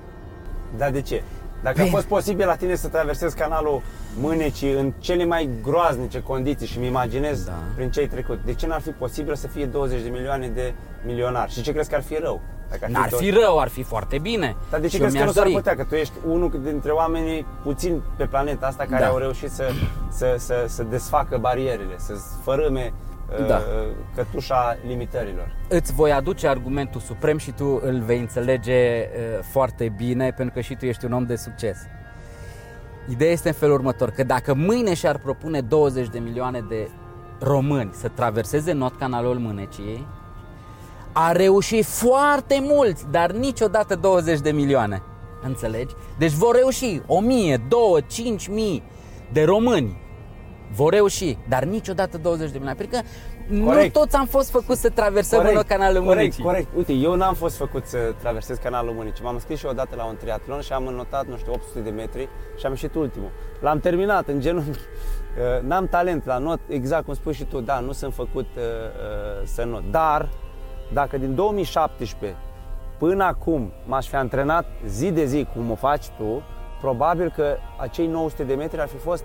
Dar de ce? Dacă păi... a fost posibil la tine să traversezi canalul Mânecii în cele mai groaznice condiții și mi imaginez da. prin ce ai trecut, de ce n-ar fi posibil să fie 20 de milioane de milionari? Și ce crezi că ar fi rău? Dacă ar N-ar fi, fi rău, ar fi foarte bine. Dar de ce crezi că nu s-ar putea? Că tu ești unul dintre oamenii puțin pe planeta asta care da. au reușit să, să, să, să desfacă barierele, să fărâme da. Uh, cătușa limitărilor. Îți voi aduce argumentul suprem și tu îl vei înțelege uh, foarte bine pentru că și tu ești un om de succes. Ideea este în felul următor, că dacă mâine și-ar propune 20 de milioane de români să traverseze not canalul Mânecii, a reușit foarte mulți, dar niciodată 20 de milioane. Înțelegi? Deci vor reuși 1000, 2, 5000 de români vor reuși, dar niciodată 20 de milioane. Pentru că corect. nu toți am fost făcuți să traversăm corect. în canalul corect, Mânicii. Corect, Uite, eu n-am fost făcut să traversez canalul Mânicii. M-am scris și odată la un triatlon și am înnotat, nu știu, 800 de metri și am ieșit ultimul. L-am terminat în genunchi. Uh, n-am talent la not, exact cum spui și tu, da, nu sunt făcut uh, uh, să not. Dar, dacă din 2017 până acum m-aș fi antrenat zi de zi cum o faci tu, probabil că acei 900 de metri ar fi fost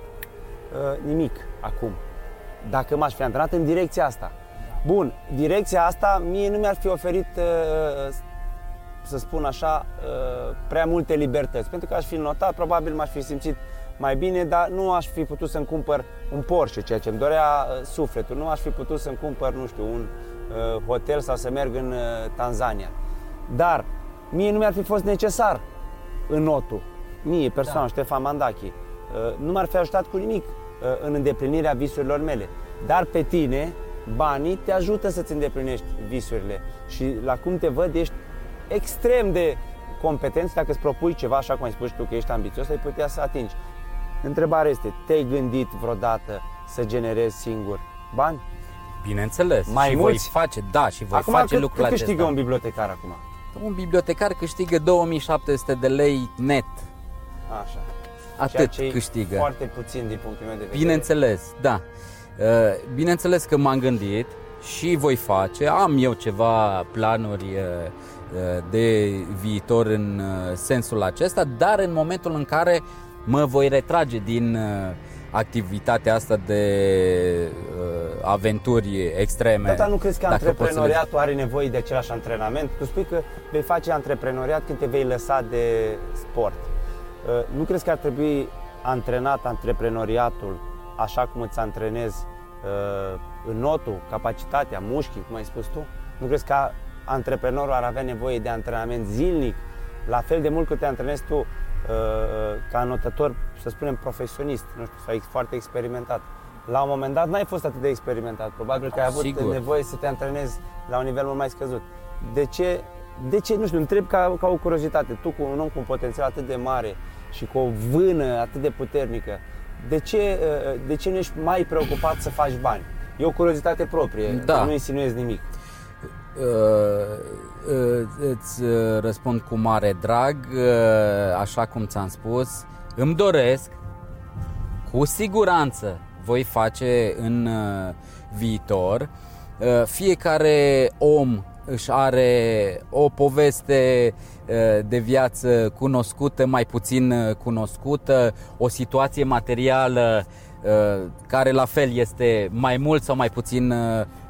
uh, nimic acum. Dacă m-aș fi antrenat în direcția asta. Bun, direcția asta mie nu mi-ar fi oferit, uh, să spun așa, uh, prea multe libertăți. Pentru că aș fi notat, probabil m-aș fi simțit mai bine, dar nu aș fi putut să-mi cumpăr un Porsche, ceea ce îmi dorea uh, sufletul. Nu aș fi putut să-mi cumpăr, nu știu, un uh, hotel sau să merg în uh, Tanzania. Dar mie nu mi-ar fi fost necesar în notul. Mie, persoană, da. Ștefan Mandachi. Uh, nu m-ar fi ajutat cu nimic uh, în îndeplinirea visurilor mele. Dar pe tine, banii te ajută să-ți îndeplinești visurile. Și la cum te văd, ești extrem de competent. Dacă îți propui ceva, așa cum ai spus tu că ești ambițios, ai putea să atingi. Întrebarea este, te-ai gândit vreodată să generezi singur bani? Bineînțeles. Mai și mulți? voi face, da, și voi acum, face cât, lucrul cât câștigă un bibliotecar acum? Un bibliotecar câștigă 2700 de lei net. Așa. Atât ce câștigă. foarte puțin din punctul meu de vedere. Bineînțeles, da. Uh, bineînțeles că m-am gândit și voi face. Am eu ceva planuri uh, uh, de viitor în sensul acesta, dar în momentul în care mă voi retrage din activitatea asta de uh, aventuri extreme. Tata, nu crezi că antreprenoriatul le... are nevoie de același antrenament? Tu spui că vei face antreprenoriat când te vei lăsa de sport. Uh, nu crezi că ar trebui antrenat antreprenoriatul așa cum îți antrenezi uh, în notul, capacitatea, mușchii, cum ai spus tu? Nu crezi că antreprenorul ar avea nevoie de antrenament zilnic, la fel de mult cât te antrenezi tu Uh, ca notător, să spunem, profesionist, nu știu, sau foarte experimentat. La un moment dat n-ai fost atât de experimentat. Probabil că ai avut Sigur. nevoie să te antrenezi la un nivel mult mai scăzut. De ce, de ce nu știu, întreb ca, ca o curiozitate. Tu cu un om cu un potențial atât de mare și cu o vână atât de puternică, de ce, uh, de ce nu ești mai preocupat să faci bani? E o curiozitate proprie, da. nu insinuezi nimic. Uh, uh, îți uh, răspund cu mare drag, așa cum ți-am spus. Îmi doresc, cu siguranță voi face în viitor. Fiecare om își are o poveste de viață cunoscută, mai puțin cunoscută, o situație materială care la fel este mai mult sau mai puțin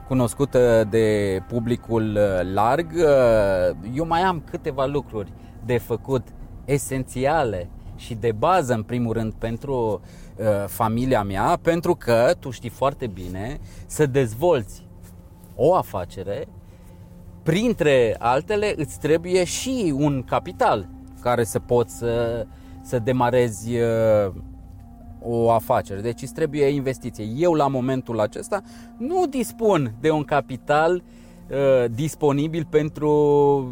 cunoscută de publicul uh, larg. Uh, eu mai am câteva lucruri de făcut esențiale și de bază, în primul rând, pentru uh, familia mea, pentru că, tu știi foarte bine, să dezvolți o afacere, printre altele, îți trebuie și un capital care să poți să, să demarezi o afacere, deci îți trebuie investiție. Eu la momentul acesta nu dispun de un capital uh, disponibil pentru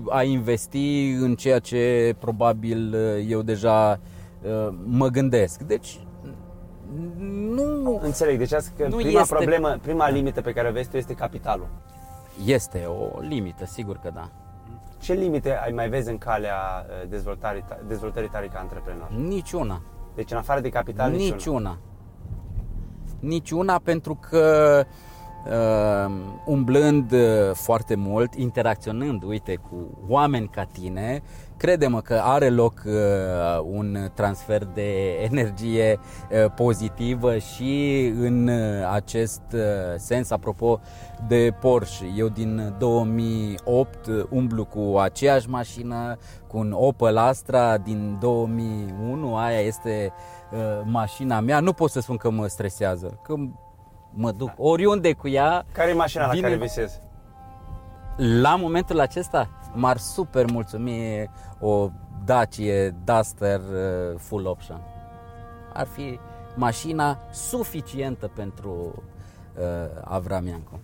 a investi în ceea ce probabil uh, eu deja uh, mă gândesc. Deci nu înțeleg. Deci asta că nu prima este... problemă, prima limită pe care o vezi tu este capitalul. Este o limită, sigur că da. Ce limite ai mai vezi în calea uh, dezvoltării, dezvoltării tale ca antreprenor? Niciuna. Deci în afară de capital niciuna. Niciuna, niciuna pentru că uh, umblând uh, foarte mult, interacționând, uite, cu oameni ca tine, credem că are loc uh, un transfer de energie uh, pozitivă și în uh, acest uh, sens, apropo de Porsche, eu din 2008 umblu cu aceeași mașină, cu un Opel Astra. Din 2001, aia este uh, mașina mea, nu pot să spun că mă stresează, că mă duc oriunde cu ea. Care e mașina vine... la care visezi? La momentul acesta m-ar super mulțumi o Dacia Duster uh, full option. Ar fi mașina suficientă pentru uh, Avram Iancu.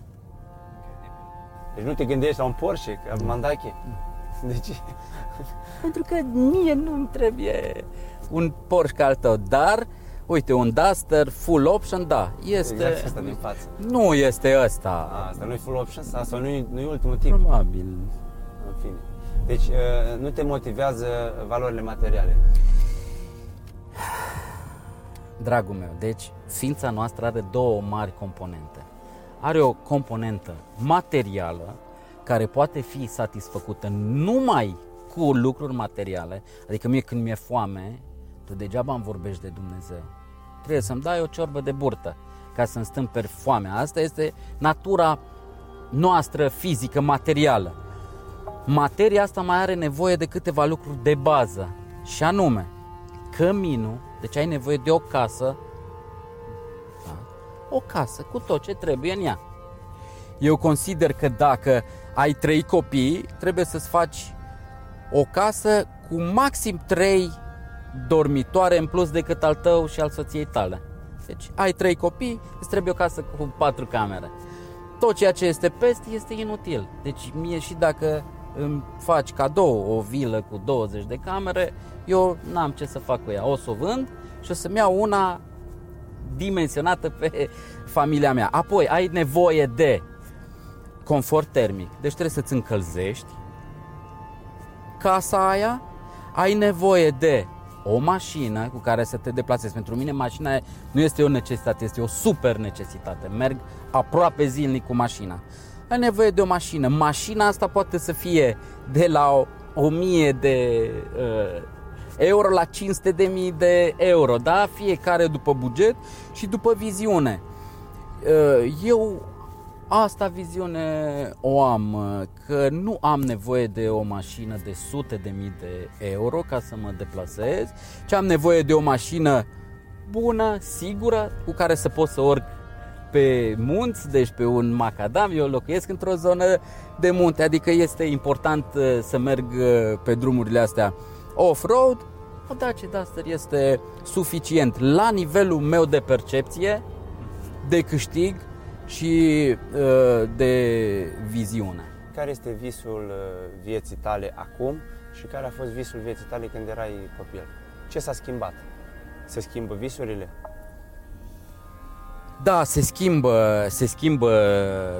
Deci nu te gândești la un Porsche, ca Mandache. De ce? Pentru că mie nu-mi trebuie un Porsche ca al tău, dar uite, un Duster full option, da, este... Exact asta din față. Nu este ăsta. A, asta nu e full option sau nu e, nu e ultimul tip? Probabil. În fine. Deci uh, nu te motivează valorile materiale. Dragul meu, deci ființa noastră are două mari componente. Are o componentă materială care poate fi satisfăcută numai cu lucruri materiale, adică mie când mi-e foame, tu degeaba îmi vorbești de Dumnezeu. Trebuie să-mi dai o ciorbă de burtă ca să-mi stâmperi foamea. Asta este natura noastră fizică, materială. Materia asta mai are nevoie de câteva lucruri de bază și anume căminul, deci ai nevoie de o casă, da? o casă cu tot ce trebuie în ea. Eu consider că dacă ai trei copii, trebuie să-ți faci o casă cu maxim trei dormitoare în plus decât al tău și al soției tale. Deci ai trei copii, îți trebuie o casă cu patru camere. Tot ceea ce este peste este inutil. Deci mie și dacă îmi faci cadou o vilă cu 20 de camere, eu n-am ce să fac cu ea. O să o vând și o să-mi iau una dimensionată pe familia mea. Apoi ai nevoie de confort termic, deci trebuie să-ți încălzești casa aia, ai nevoie de o mașină cu care să te deplasezi. Pentru mine mașina nu este o necesitate, este o super necesitate. Merg aproape zilnic cu mașina. Ai nevoie de o mașină. Mașina asta poate să fie de la 1000 de uh, euro la 500 de mii de euro, da? Fiecare după buget și după viziune. Uh, eu asta viziune o am, că nu am nevoie de o mașină de sute de mii de euro ca să mă deplasez, ci am nevoie de o mașină bună, sigură, cu care să pot să urc pe munți, deci pe un macadam, eu locuiesc într-o zonă de munte, adică este important uh, să merg uh, pe drumurile astea off-road, o Dacia Duster este suficient la nivelul meu de percepție, de câștig și uh, de viziune. Care este visul vieții tale acum și care a fost visul vieții tale când erai copil? Ce s-a schimbat? Se schimbă visurile? Da, se schimbă, se schimbă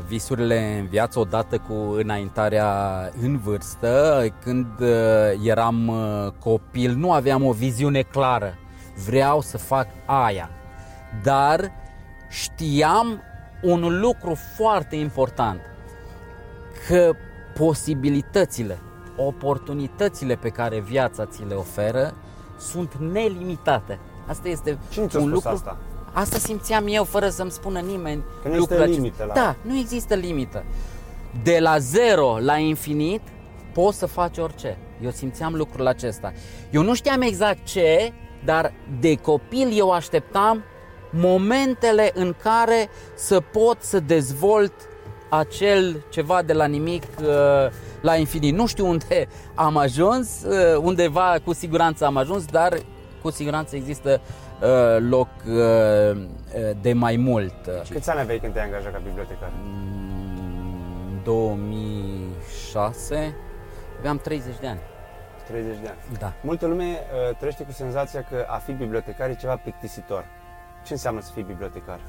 visurile în viață odată cu înaintarea în vârstă. Când uh, eram uh, copil nu aveam o viziune clară. Vreau să fac aia. Dar știam un lucru foarte important. Că posibilitățile, oportunitățile pe care viața ți le oferă sunt nelimitate. Asta este Cine un lucru asta? Asta simțeam eu fără să-mi spună nimeni Că nu există limită la... Da, nu există limită. De la zero la infinit poți să faci orice. Eu simțeam lucrul acesta. Eu nu știam exact ce, dar de copil eu așteptam momentele în care să pot să dezvolt acel ceva de la nimic uh, la infinit. Nu știu unde am ajuns, uh, undeva cu siguranță am ajuns, dar cu siguranță există Uh, loc uh, uh, de mai mult. Câți ani aveai când te-ai angajat ca bibliotecar? În 2006 aveam 30 de ani. 30 de ani. Da. Multă lume uh, trăiește cu senzația că a fi bibliotecar e ceva plictisitor. Ce înseamnă să fii bibliotecar?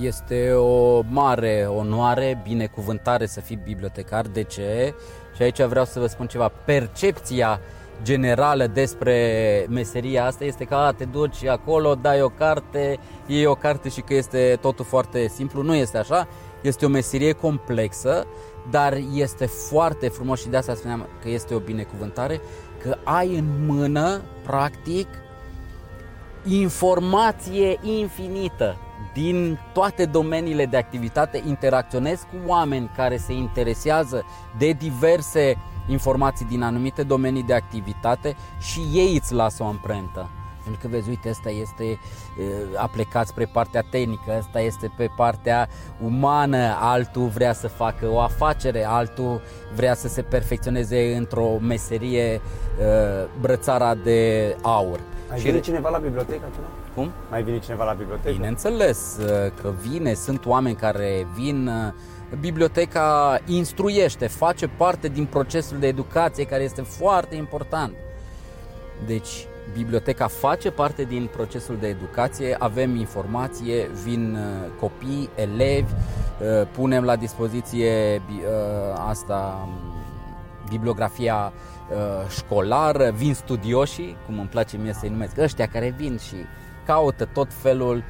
Este o mare onoare, binecuvântare să fii bibliotecar. De ce? Și aici vreau să vă spun ceva. Percepția generală despre meseria asta este că a, te duci acolo, dai o carte, iei o carte și că este totul foarte simplu. Nu este așa, este o meserie complexă, dar este foarte frumos și de asta spuneam că este o binecuvântare, că ai în mână, practic, informație infinită din toate domeniile de activitate, interacționezi cu oameni care se interesează de diverse informații din anumite domenii de activitate și ei îți lasă o amprentă. Pentru că vezi, uite, ăsta este a plecat spre partea tehnică, ăsta este pe partea umană, altul vrea să facă o afacere, altul vrea să se perfecționeze într-o meserie brățara de aur. Mai și vine cineva la bibliotecă acum? Cum? Mai vine cineva la bibliotecă? Bineînțeles că vine, sunt oameni care vin biblioteca instruiește, face parte din procesul de educație care este foarte important. Deci, biblioteca face parte din procesul de educație, avem informație, vin uh, copii, elevi, uh, punem la dispoziție uh, asta bibliografia școlară, vin studioșii, cum îmi place mie să-i numesc, ăștia care vin și caută tot felul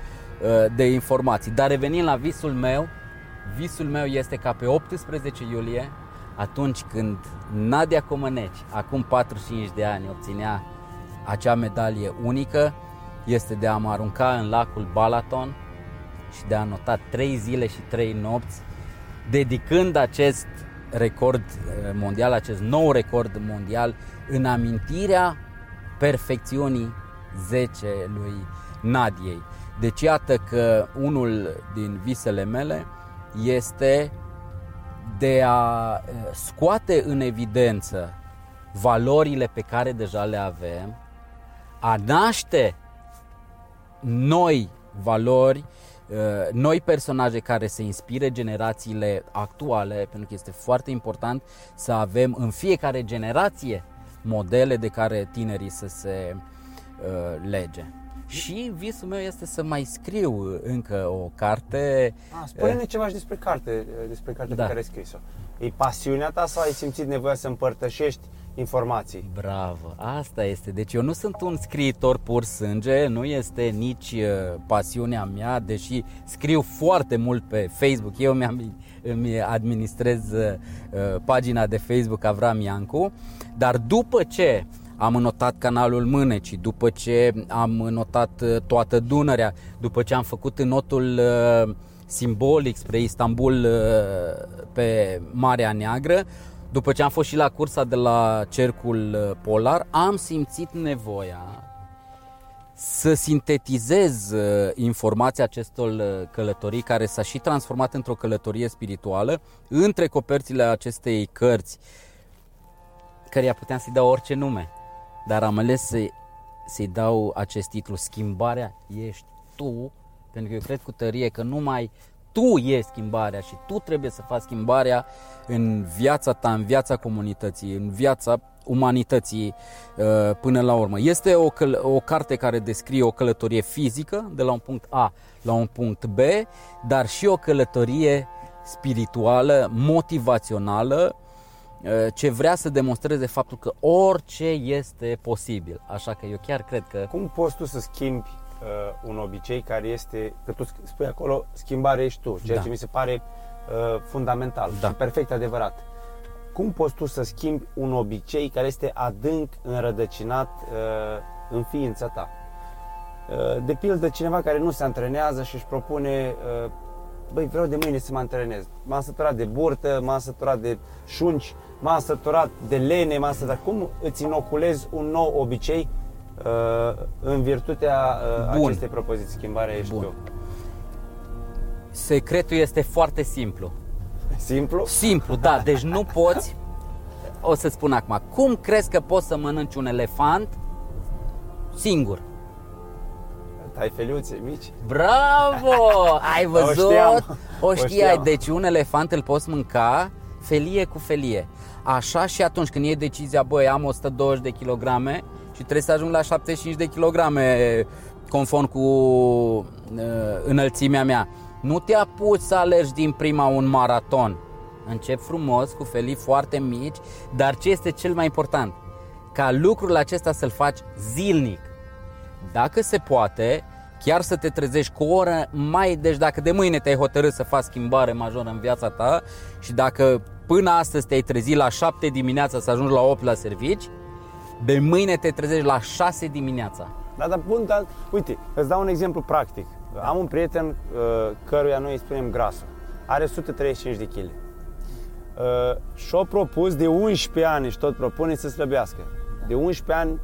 de informații. Dar revenind la visul meu, visul meu este ca pe 18 iulie, atunci când Nadia Comăneci, acum 45 de ani, obținea acea medalie unică, este de a mă arunca în lacul Balaton și de a nota 3 zile și 3 nopți, dedicând acest record eh, mondial, acest nou record mondial, în amintirea perfecțiunii 10 lui Nadiei. Deci iată că unul din visele mele este de a eh, scoate în evidență valorile pe care deja le avem, a naște noi valori, eh, noi personaje care să inspire generațiile actuale, pentru că este foarte important să avem în fiecare generație modele de care tinerii să se eh, lege. Și visul meu este să mai scriu încă o carte. Ah, spune-ne ceva și despre carte, despre carte da. pe care ai scris-o. E pasiunea ta sau ai simțit nevoia să împărtășești informații? Bravo, asta este. Deci eu nu sunt un scriitor pur sânge, nu este nici uh, pasiunea mea, deși scriu foarte mult pe Facebook. Eu mi-am, îmi administrez uh, pagina de Facebook Avram Iancu, dar după ce am notat canalul Mânecii, după ce am notat uh, toată Dunărea, după ce am făcut notul uh, simbolic spre Istanbul uh, pe Marea Neagră, după ce am fost și la cursa de la Cercul Polar, am simțit nevoia să sintetizez informația acestor călătorii care s-a și transformat într-o călătorie spirituală între coperțile acestei cărți căreia puteam să-i dau orice nume dar am ales să, să-i dau acest titlu, Schimbarea ești tu, pentru că eu cred cu tărie că numai tu ești schimbarea și tu trebuie să faci schimbarea în viața ta, în viața comunității, în viața umanității uh, până la urmă. Este o, o carte care descrie o călătorie fizică de la un punct A la un punct B, dar și o călătorie spirituală, motivațională, Uh, ce vrea să demonstreze faptul că orice este posibil. Așa că eu chiar cred că... Cum poți tu să schimbi uh, un obicei care este, că tu spui acolo, schimbare ești tu, ceea da. ce mi se pare uh, fundamental da. și perfect adevărat. Cum poți tu să schimbi un obicei care este adânc înrădăcinat uh, în ființa ta? Uh, de pildă, cineva care nu se antrenează și își propune uh, băi, vreau de mâine să mă antrenez. M-am săturat de burtă, m-am săturat de șunci, m-am săturat de lene, m-am săturat. Cum îți inoculezi un nou obicei uh, în virtutea uh, acestei propoziții, schimbarea ești Bun. tu? Secretul este foarte simplu. Simplu? Simplu, da. Deci nu poți, o să spun acum, cum crezi că poți să mănânci un elefant singur? Ai feliuțe mici. Bravo! Ai văzut? O, știam. o știai. O deci un elefant îl poți mânca felie cu felie. Așa și atunci când e decizia, băi, am 120 de kilograme și trebuie să ajung la 75 de kilograme conform cu uh, înălțimea mea. Nu te apuci să alergi din prima un maraton. Încep frumos, cu felii foarte mici, dar ce este cel mai important? Ca lucrul acesta să-l faci zilnic. Dacă se poate, chiar să te trezești cu o oră mai, deci dacă de mâine te-ai hotărât să faci schimbare majoră în viața ta și dacă până astăzi te-ai trezit la 7 dimineața să ajungi la 8 la servici, de mâine te trezești la 6 dimineața. Da, dar bun, dar uite, îți dau un exemplu practic. Am un prieten uh, căruia noi îi spunem grasul. Are 135 de kg. Uh, și-o propus de 11 ani și tot propune să slăbească. De 11 ani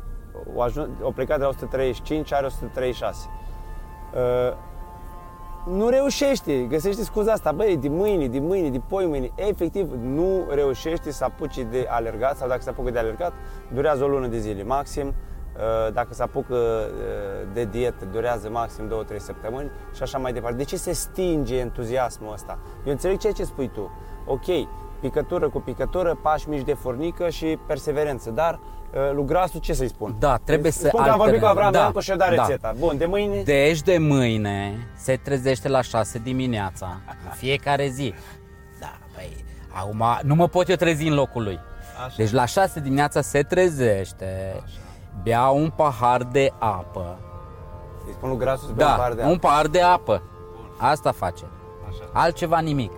o, ajuns, o plecat de la 135, are 136. Uh, nu reușește, găsește scuza asta, băi, de mâine, de mâine, de poi mâine, efectiv nu reușește să apuce de alergat sau dacă se apucă de alergat, durează o lună de zile maxim, uh, dacă se apucă uh, de dietă, durează maxim 2-3 săptămâni și așa mai departe. De ce se stinge entuziasmul ăsta? Eu înțeleg ceea ce spui tu. Ok, picătură cu picătură, pași mici de furnică și perseverență, dar lui Grasu ce să-i spun? Da, trebuie să Spun că am vorbit cu Abraham da, Iancu și da rețeta. Bun, de mâine? Deci de mâine se trezește la 6 dimineața, în fiecare zi. Da, băi, acum nu mă pot eu trezi în locul lui. Așa. Deci la 6 dimineața se trezește, Așa. bea un pahar de apă. Îi spun lui Grasu să bea da, un pahar de apă? un pahar de apă. Bun. Asta face. Așa. Altceva nimic.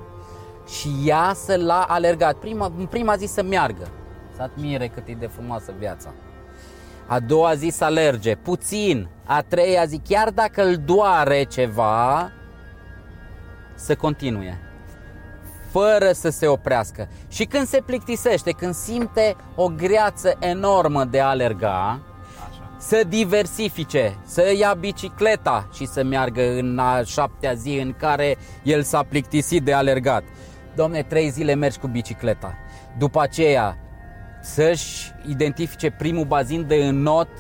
Și iasă la alergat. Prima, în prima zi să meargă. Să admire cât e de frumoasă viața. A doua zi să alerge, puțin. A treia zi, chiar dacă îl doare ceva, să continue fără să se oprească. Și când se plictisește, când simte o greață enormă de a alerga, Așa. să diversifice, să ia bicicleta și să meargă în a șaptea zi în care el s-a plictisit de alergat. Domne, trei zile mergi cu bicicleta. După aceea, să-și identifice primul bazin de înot uh,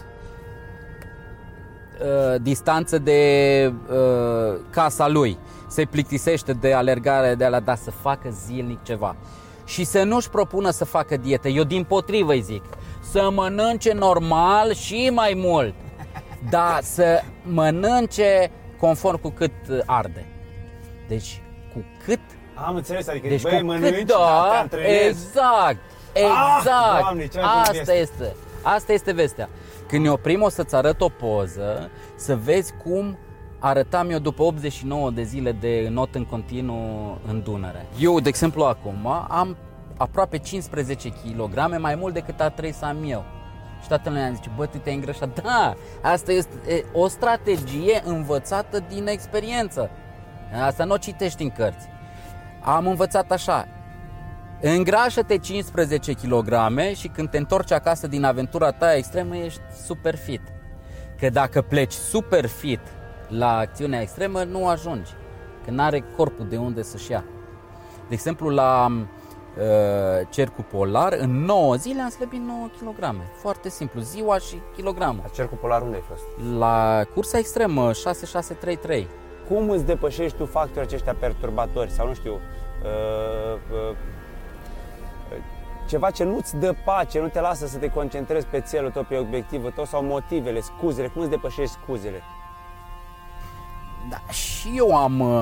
distanță de uh, casa lui se plictisește de alergare, de la, dar să facă zilnic ceva. Și să nu-și propună să facă dietă. Eu din potrivă îi zic, să mănânce normal și mai mult. Dar să mănânce conform cu cât arde. Deci, cu cât... Am înțeles, adică deci, băi, mănânci, cât, da, exact, exact. Ah, doamne, Asta este. Asta este vestea. Când ne oprim o să-ți arăt o poză, să vezi cum arătam eu după 89 de zile de not în continuu în Dunăre. Eu, de exemplu, acum am aproape 15 kg mai mult decât a trebuit să am eu. Și toată lumea zice, bă, tu te-ai îngrășat. Da, asta este o strategie învățată din experiență. Asta nu o citești în cărți. Am învățat așa, îngrașă-te 15 kg și când te întorci acasă din aventura ta extremă ești super fit. Că dacă pleci super fit la acțiunea extremă nu ajungi, că nu are corpul de unde să-și ia. De exemplu, la uh, cercul polar, în 9 zile am slăbit 9 kg. Foarte simplu, ziua și kilogramul. La cercul polar unde ai fost? La cursa extremă 6633. Cum îți depășești tu factorii aceștia perturbatori sau nu știu, uh, uh, ceva ce nu-ți dă pace, nu te lasă să te concentrezi pe țelul tău, pe obiectivul tău sau motivele, scuzele, cum îți depășești scuzele? Da, și eu am uh,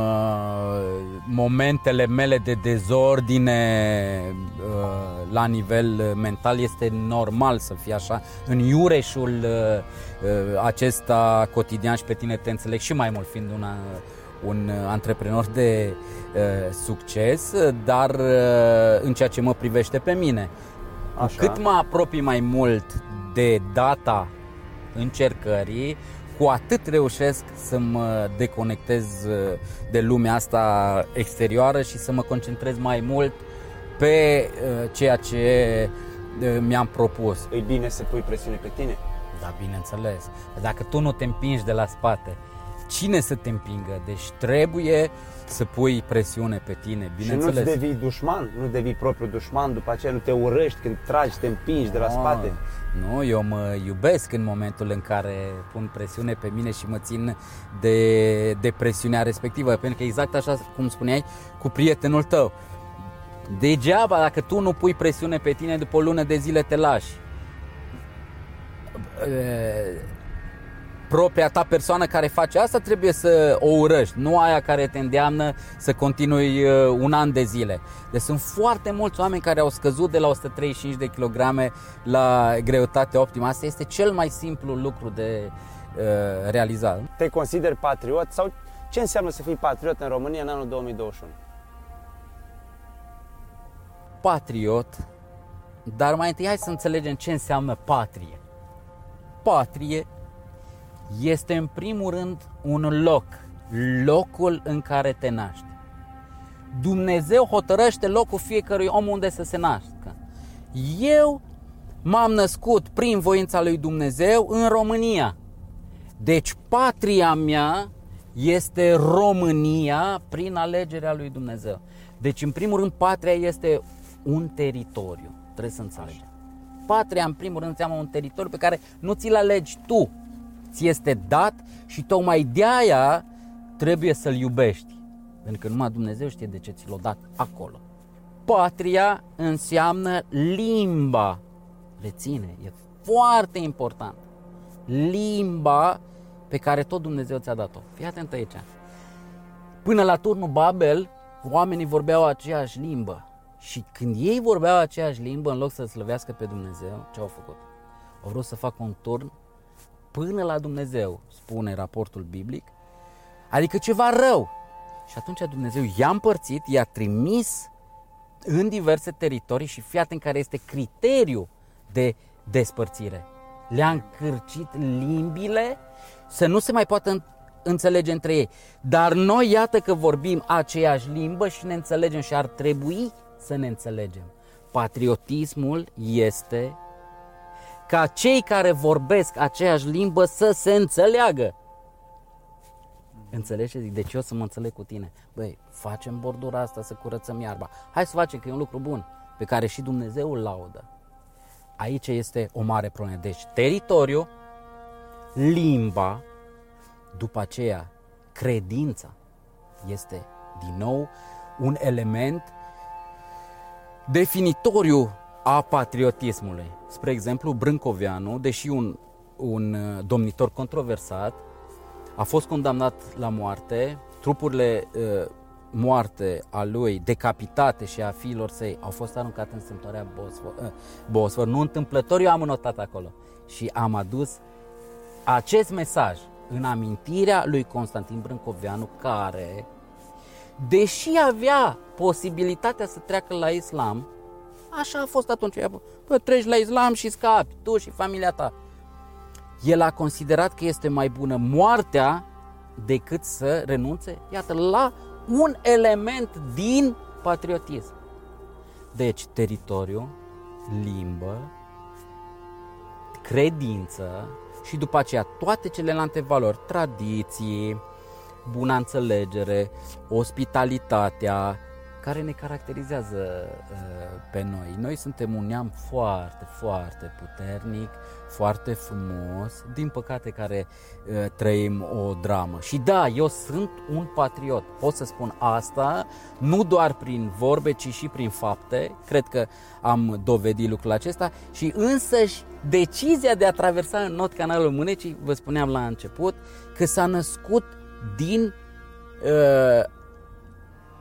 momentele mele de dezordine uh, la nivel mental. Este normal să fie așa. În iureșul uh, uh, acesta cotidian și pe tine te înțeleg și mai mult fiind una, un antreprenor de uh, succes, dar uh, în ceea ce mă privește pe mine. Așa. Cât mă apropii mai mult de data încercării, cu atât reușesc să mă deconectez uh, de lumea asta exterioară și să mă concentrez mai mult pe uh, ceea ce uh, mi-am propus. E bine să pui presiune pe tine? Da, bineînțeles. Dacă tu nu te împingi de la spate, cine să te împingă? Deci trebuie să pui presiune pe tine, bineînțeles. Și nu devii dușman, nu devii propriu dușman, după aceea nu te urăști când tragi, te împingi de la spate. Nu, eu mă iubesc în momentul în care pun presiune pe mine și mă țin de, de presiunea respectivă, pentru că exact așa cum spuneai cu prietenul tău. Degeaba dacă tu nu pui presiune pe tine după o lună de zile te lași propria ta persoană care face asta trebuie să o urăști, nu aia care te îndeamnă să continui uh, un an de zile. Deci sunt foarte mulți oameni care au scăzut de la 135 de kilograme la greutate optimă. Asta este cel mai simplu lucru de uh, realizat. Te consideri patriot sau ce înseamnă să fii patriot în România în anul 2021? Patriot, dar mai întâi hai să înțelegem ce înseamnă patrie. Patrie este în primul rând un loc, locul în care te naști. Dumnezeu hotărăște locul fiecărui om unde să se nască. Eu m-am născut prin voința lui Dumnezeu în România. Deci patria mea este România prin alegerea lui Dumnezeu. Deci în primul rând patria este un teritoriu. Trebuie să înțelegem. patria, în primul rând, înseamnă un teritoriu pe care nu ți-l alegi tu. Ți este dat și tocmai de aia trebuie să-l iubești. Pentru că numai Dumnezeu știe de ce ți l-a dat acolo. Patria înseamnă limba. Reține, e foarte important. Limba pe care tot Dumnezeu ți-a dat-o. Fii atent aici. Până la turnul Babel, oamenii vorbeau aceeași limbă. Și când ei vorbeau aceeași limbă, în loc să slăvească pe Dumnezeu, ce au făcut? Au vrut să facă un turn până la Dumnezeu, spune raportul biblic, adică ceva rău. Și atunci Dumnezeu i-a împărțit, i-a trimis în diverse teritorii și fiat în care este criteriu de despărțire. Le-a încârcit limbile să nu se mai poată înțelege între ei. Dar noi iată că vorbim aceeași limbă și ne înțelegem și ar trebui să ne înțelegem. Patriotismul este ca cei care vorbesc aceeași limbă să se înțeleagă. Înțelegi? Zic, deci eu să mă înțeleg cu tine. Băi, facem bordura asta să curățăm iarba. Hai să facem, că e un lucru bun, pe care și Dumnezeu îl laudă. Aici este o mare problemă. Deci, teritoriu, limba, după aceea, credința este din nou un element definitoriu a patriotismului. Spre exemplu, Brâncoveanu, deși un, un uh, domnitor controversat, a fost condamnat la moarte, trupurile uh, moarte a lui, decapitate și a fiilor săi, au fost aruncate în strâmtoarea Bosfor. Uh, Bosfor. Nu întâmplător, eu am notat acolo și am adus acest mesaj în amintirea lui Constantin Brâncoveanu, care, deși avea posibilitatea să treacă la islam, așa a fost atunci, bă, treci la islam și scapi, tu și familia ta. El a considerat că este mai bună moartea decât să renunțe, iată, la un element din patriotism. Deci, teritoriu, limbă, credință și după aceea toate celelalte valori, tradiții, buna înțelegere, ospitalitatea, care ne caracterizează uh, pe noi. Noi suntem un neam foarte, foarte puternic, foarte frumos, din păcate care uh, trăim o dramă. Și da, eu sunt un patriot, pot să spun asta, nu doar prin vorbe, ci și prin fapte. Cred că am dovedit lucrul acesta și însăși decizia de a traversa în not canalul Mânecii, vă spuneam la început, că s-a născut din uh,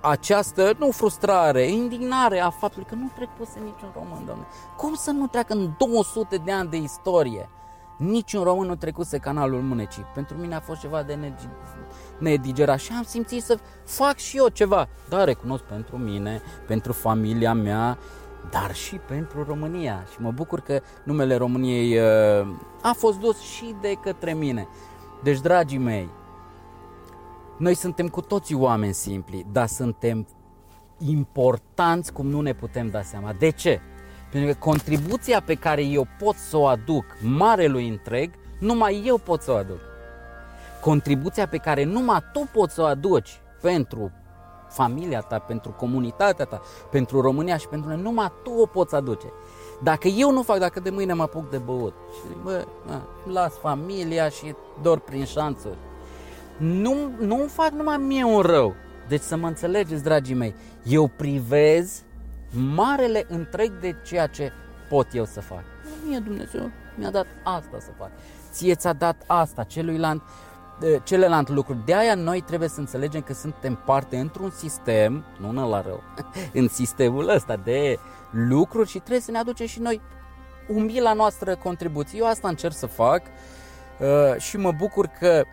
această, nu frustrare, indignare a faptului că nu trecuse niciun român, domnule. Cum să nu treacă în 200 de ani de istorie? Niciun român nu trecuse canalul Mânecii. Pentru mine a fost ceva de nedigerat și am simțit să fac și eu ceva. Da, recunosc pentru mine, pentru familia mea, dar și pentru România. Și mă bucur că numele României uh, a fost dus și de către mine. Deci, dragii mei, noi suntem cu toții oameni simpli, dar suntem importanți cum nu ne putem da seama. De ce? Pentru că contribuția pe care eu pot să o aduc marelui întreg, numai eu pot să o aduc. Contribuția pe care numai tu poți să o aduci pentru familia ta, pentru comunitatea ta, pentru România și pentru noi, numai tu o poți aduce. Dacă eu nu fac, dacă de mâine mă apuc de băut și zic, bă, las familia și dor prin șanțuri, nu, nu fac numai mie un rău. Deci să mă înțelegeți, dragii mei, eu privez marele întreg de ceea ce pot eu să fac. Mie Dumnezeu mi-a dat asta să fac. Ție ți-a dat asta, celuilalt, celălalt lucru. De aia noi trebuie să înțelegem că suntem parte într-un sistem, nu la rău, în sistemul ăsta de lucruri și trebuie să ne aducem și noi umila noastră contribuție. Eu asta încerc să fac uh, și mă bucur că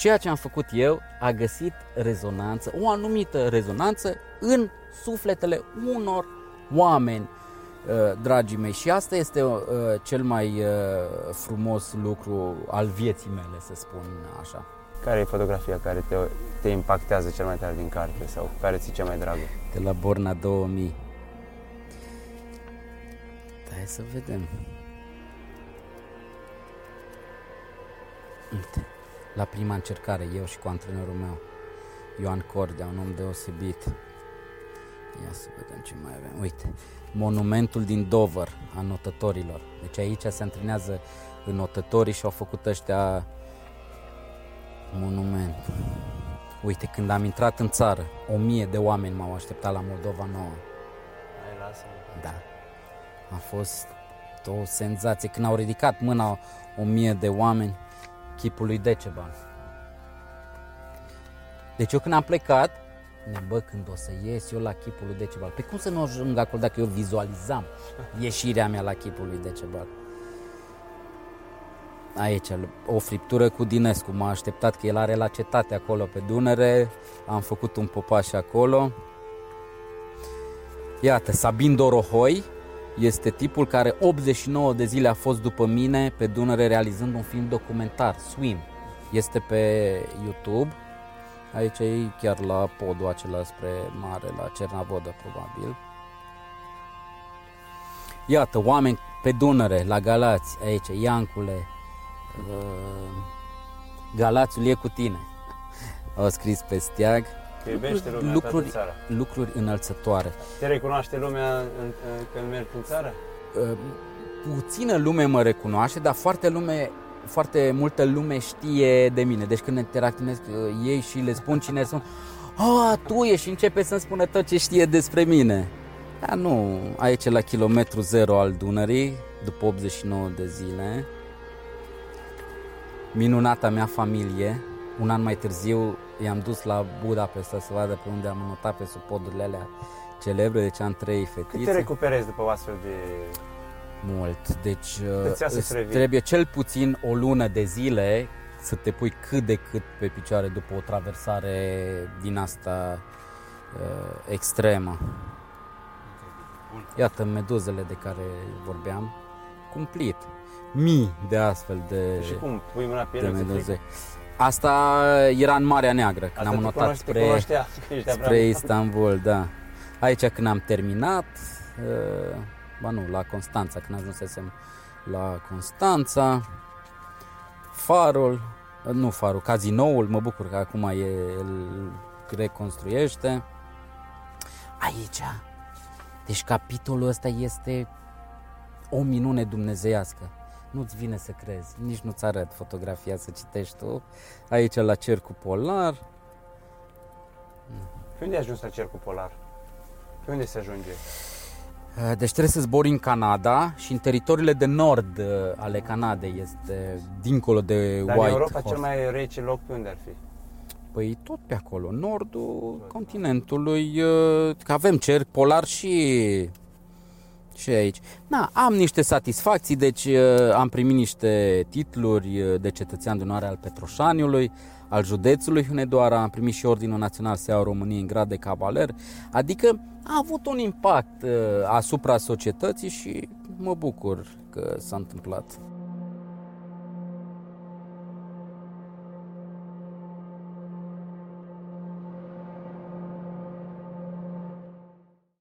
ceea ce am făcut eu a găsit rezonanță, o anumită rezonanță în sufletele unor oameni, uh, dragii mei. Și asta este uh, cel mai uh, frumos lucru al vieții mele, să spun așa. Care e fotografia care te, te impactează cel mai tare din carte sau care ți cea mai dragă? De la Borna 2000. Hai să vedem. Uite la prima încercare, eu și cu antrenorul meu, Ioan Cordea, un om deosebit. Ia să vedem ce mai avem. Uite, monumentul din Dover a notătorilor. Deci aici se antrenează notătorii și au făcut ăștia monument. Uite, când am intrat în țară, o mie de oameni m-au așteptat la Moldova Nouă. Hai, lasă Da. A fost o senzație. Când au ridicat mâna o mie de oameni, chipul lui Decebal. Deci eu când am plecat, ne bă, când o să ies eu la chipul lui Decebal. Pe cum să nu ajung acolo dacă eu vizualizam ieșirea mea la chipul lui Decebal? Aici, o friptură cu Dinescu. M-a așteptat că el are la cetate acolo pe Dunăre. Am făcut un popaș acolo. Iată, Sabin Dorohoi este tipul care 89 de zile a fost după mine pe Dunăre realizând un film documentar, Swim. Este pe YouTube Aici e chiar la podul acela spre mare, la Cernavodă probabil. Iată, oameni pe Dunăre, la Galați, aici, Iancule, uh, Galațiul e cu tine. Au scris pe steag. Iubește lumea lucruri, țara. lucruri înălțătoare. Te recunoaște lumea în, în, când mergi în țară? Uh, puțină lume mă recunoaște, dar foarte lume foarte multă lume știe de mine. Deci când interacționez uh, ei și le spun cine sunt, a, tu ești și începe să-mi spună tot ce știe despre mine. Dar nu, aici la kilometru zero al Dunării, după 89 de zile, minunata mea familie, un an mai târziu i-am dus la Budapesta să vadă pe unde am notat pe sub podurile alea celebre, deci am trei fetițe. Cât te recuperezi după o astfel de mult. Deci uh, trebuie cel puțin o lună de zile să te pui cât de cât pe picioare după o traversare din asta uh, extremă. Iată meduzele de care vorbeam, cumplit. Mii de astfel de, și cum? Pui mâna pe de meduze. Asta era în Marea Neagră, când Asta am notat spre, spre Istanbul, da. Aici când am terminat, uh, ba nu, la Constanța, când ajunsesem la Constanța, farul, nu farul, cazinoul, mă bucur că acum e, îl reconstruiește. Aici, deci capitolul ăsta este o minune dumnezeiască. Nu-ți vine să crezi, nici nu-ți arăt fotografia să citești tu. Aici la cercul polar. Pe unde ai ajuns la cercul polar? Pe unde se ajunge? Eh, deci trebuie să zbori în Canada și în teritoriile de nord eh, ale Canadei este dincolo de Dar White în Europa Horse. cel mai rece loc pe unde ar fi? Păi tot pe acolo, nordul tot. continentului, eh, că avem cerc polar și și aici. Na, am niște satisfacții, deci am primit niște titluri de cetățean de onoare al Petroșaniului, al județului Hunedoara, am primit și Ordinul Național SEA României în grad de cavaler, adică a avut un impact uh, asupra societății și mă bucur că s-a întâmplat.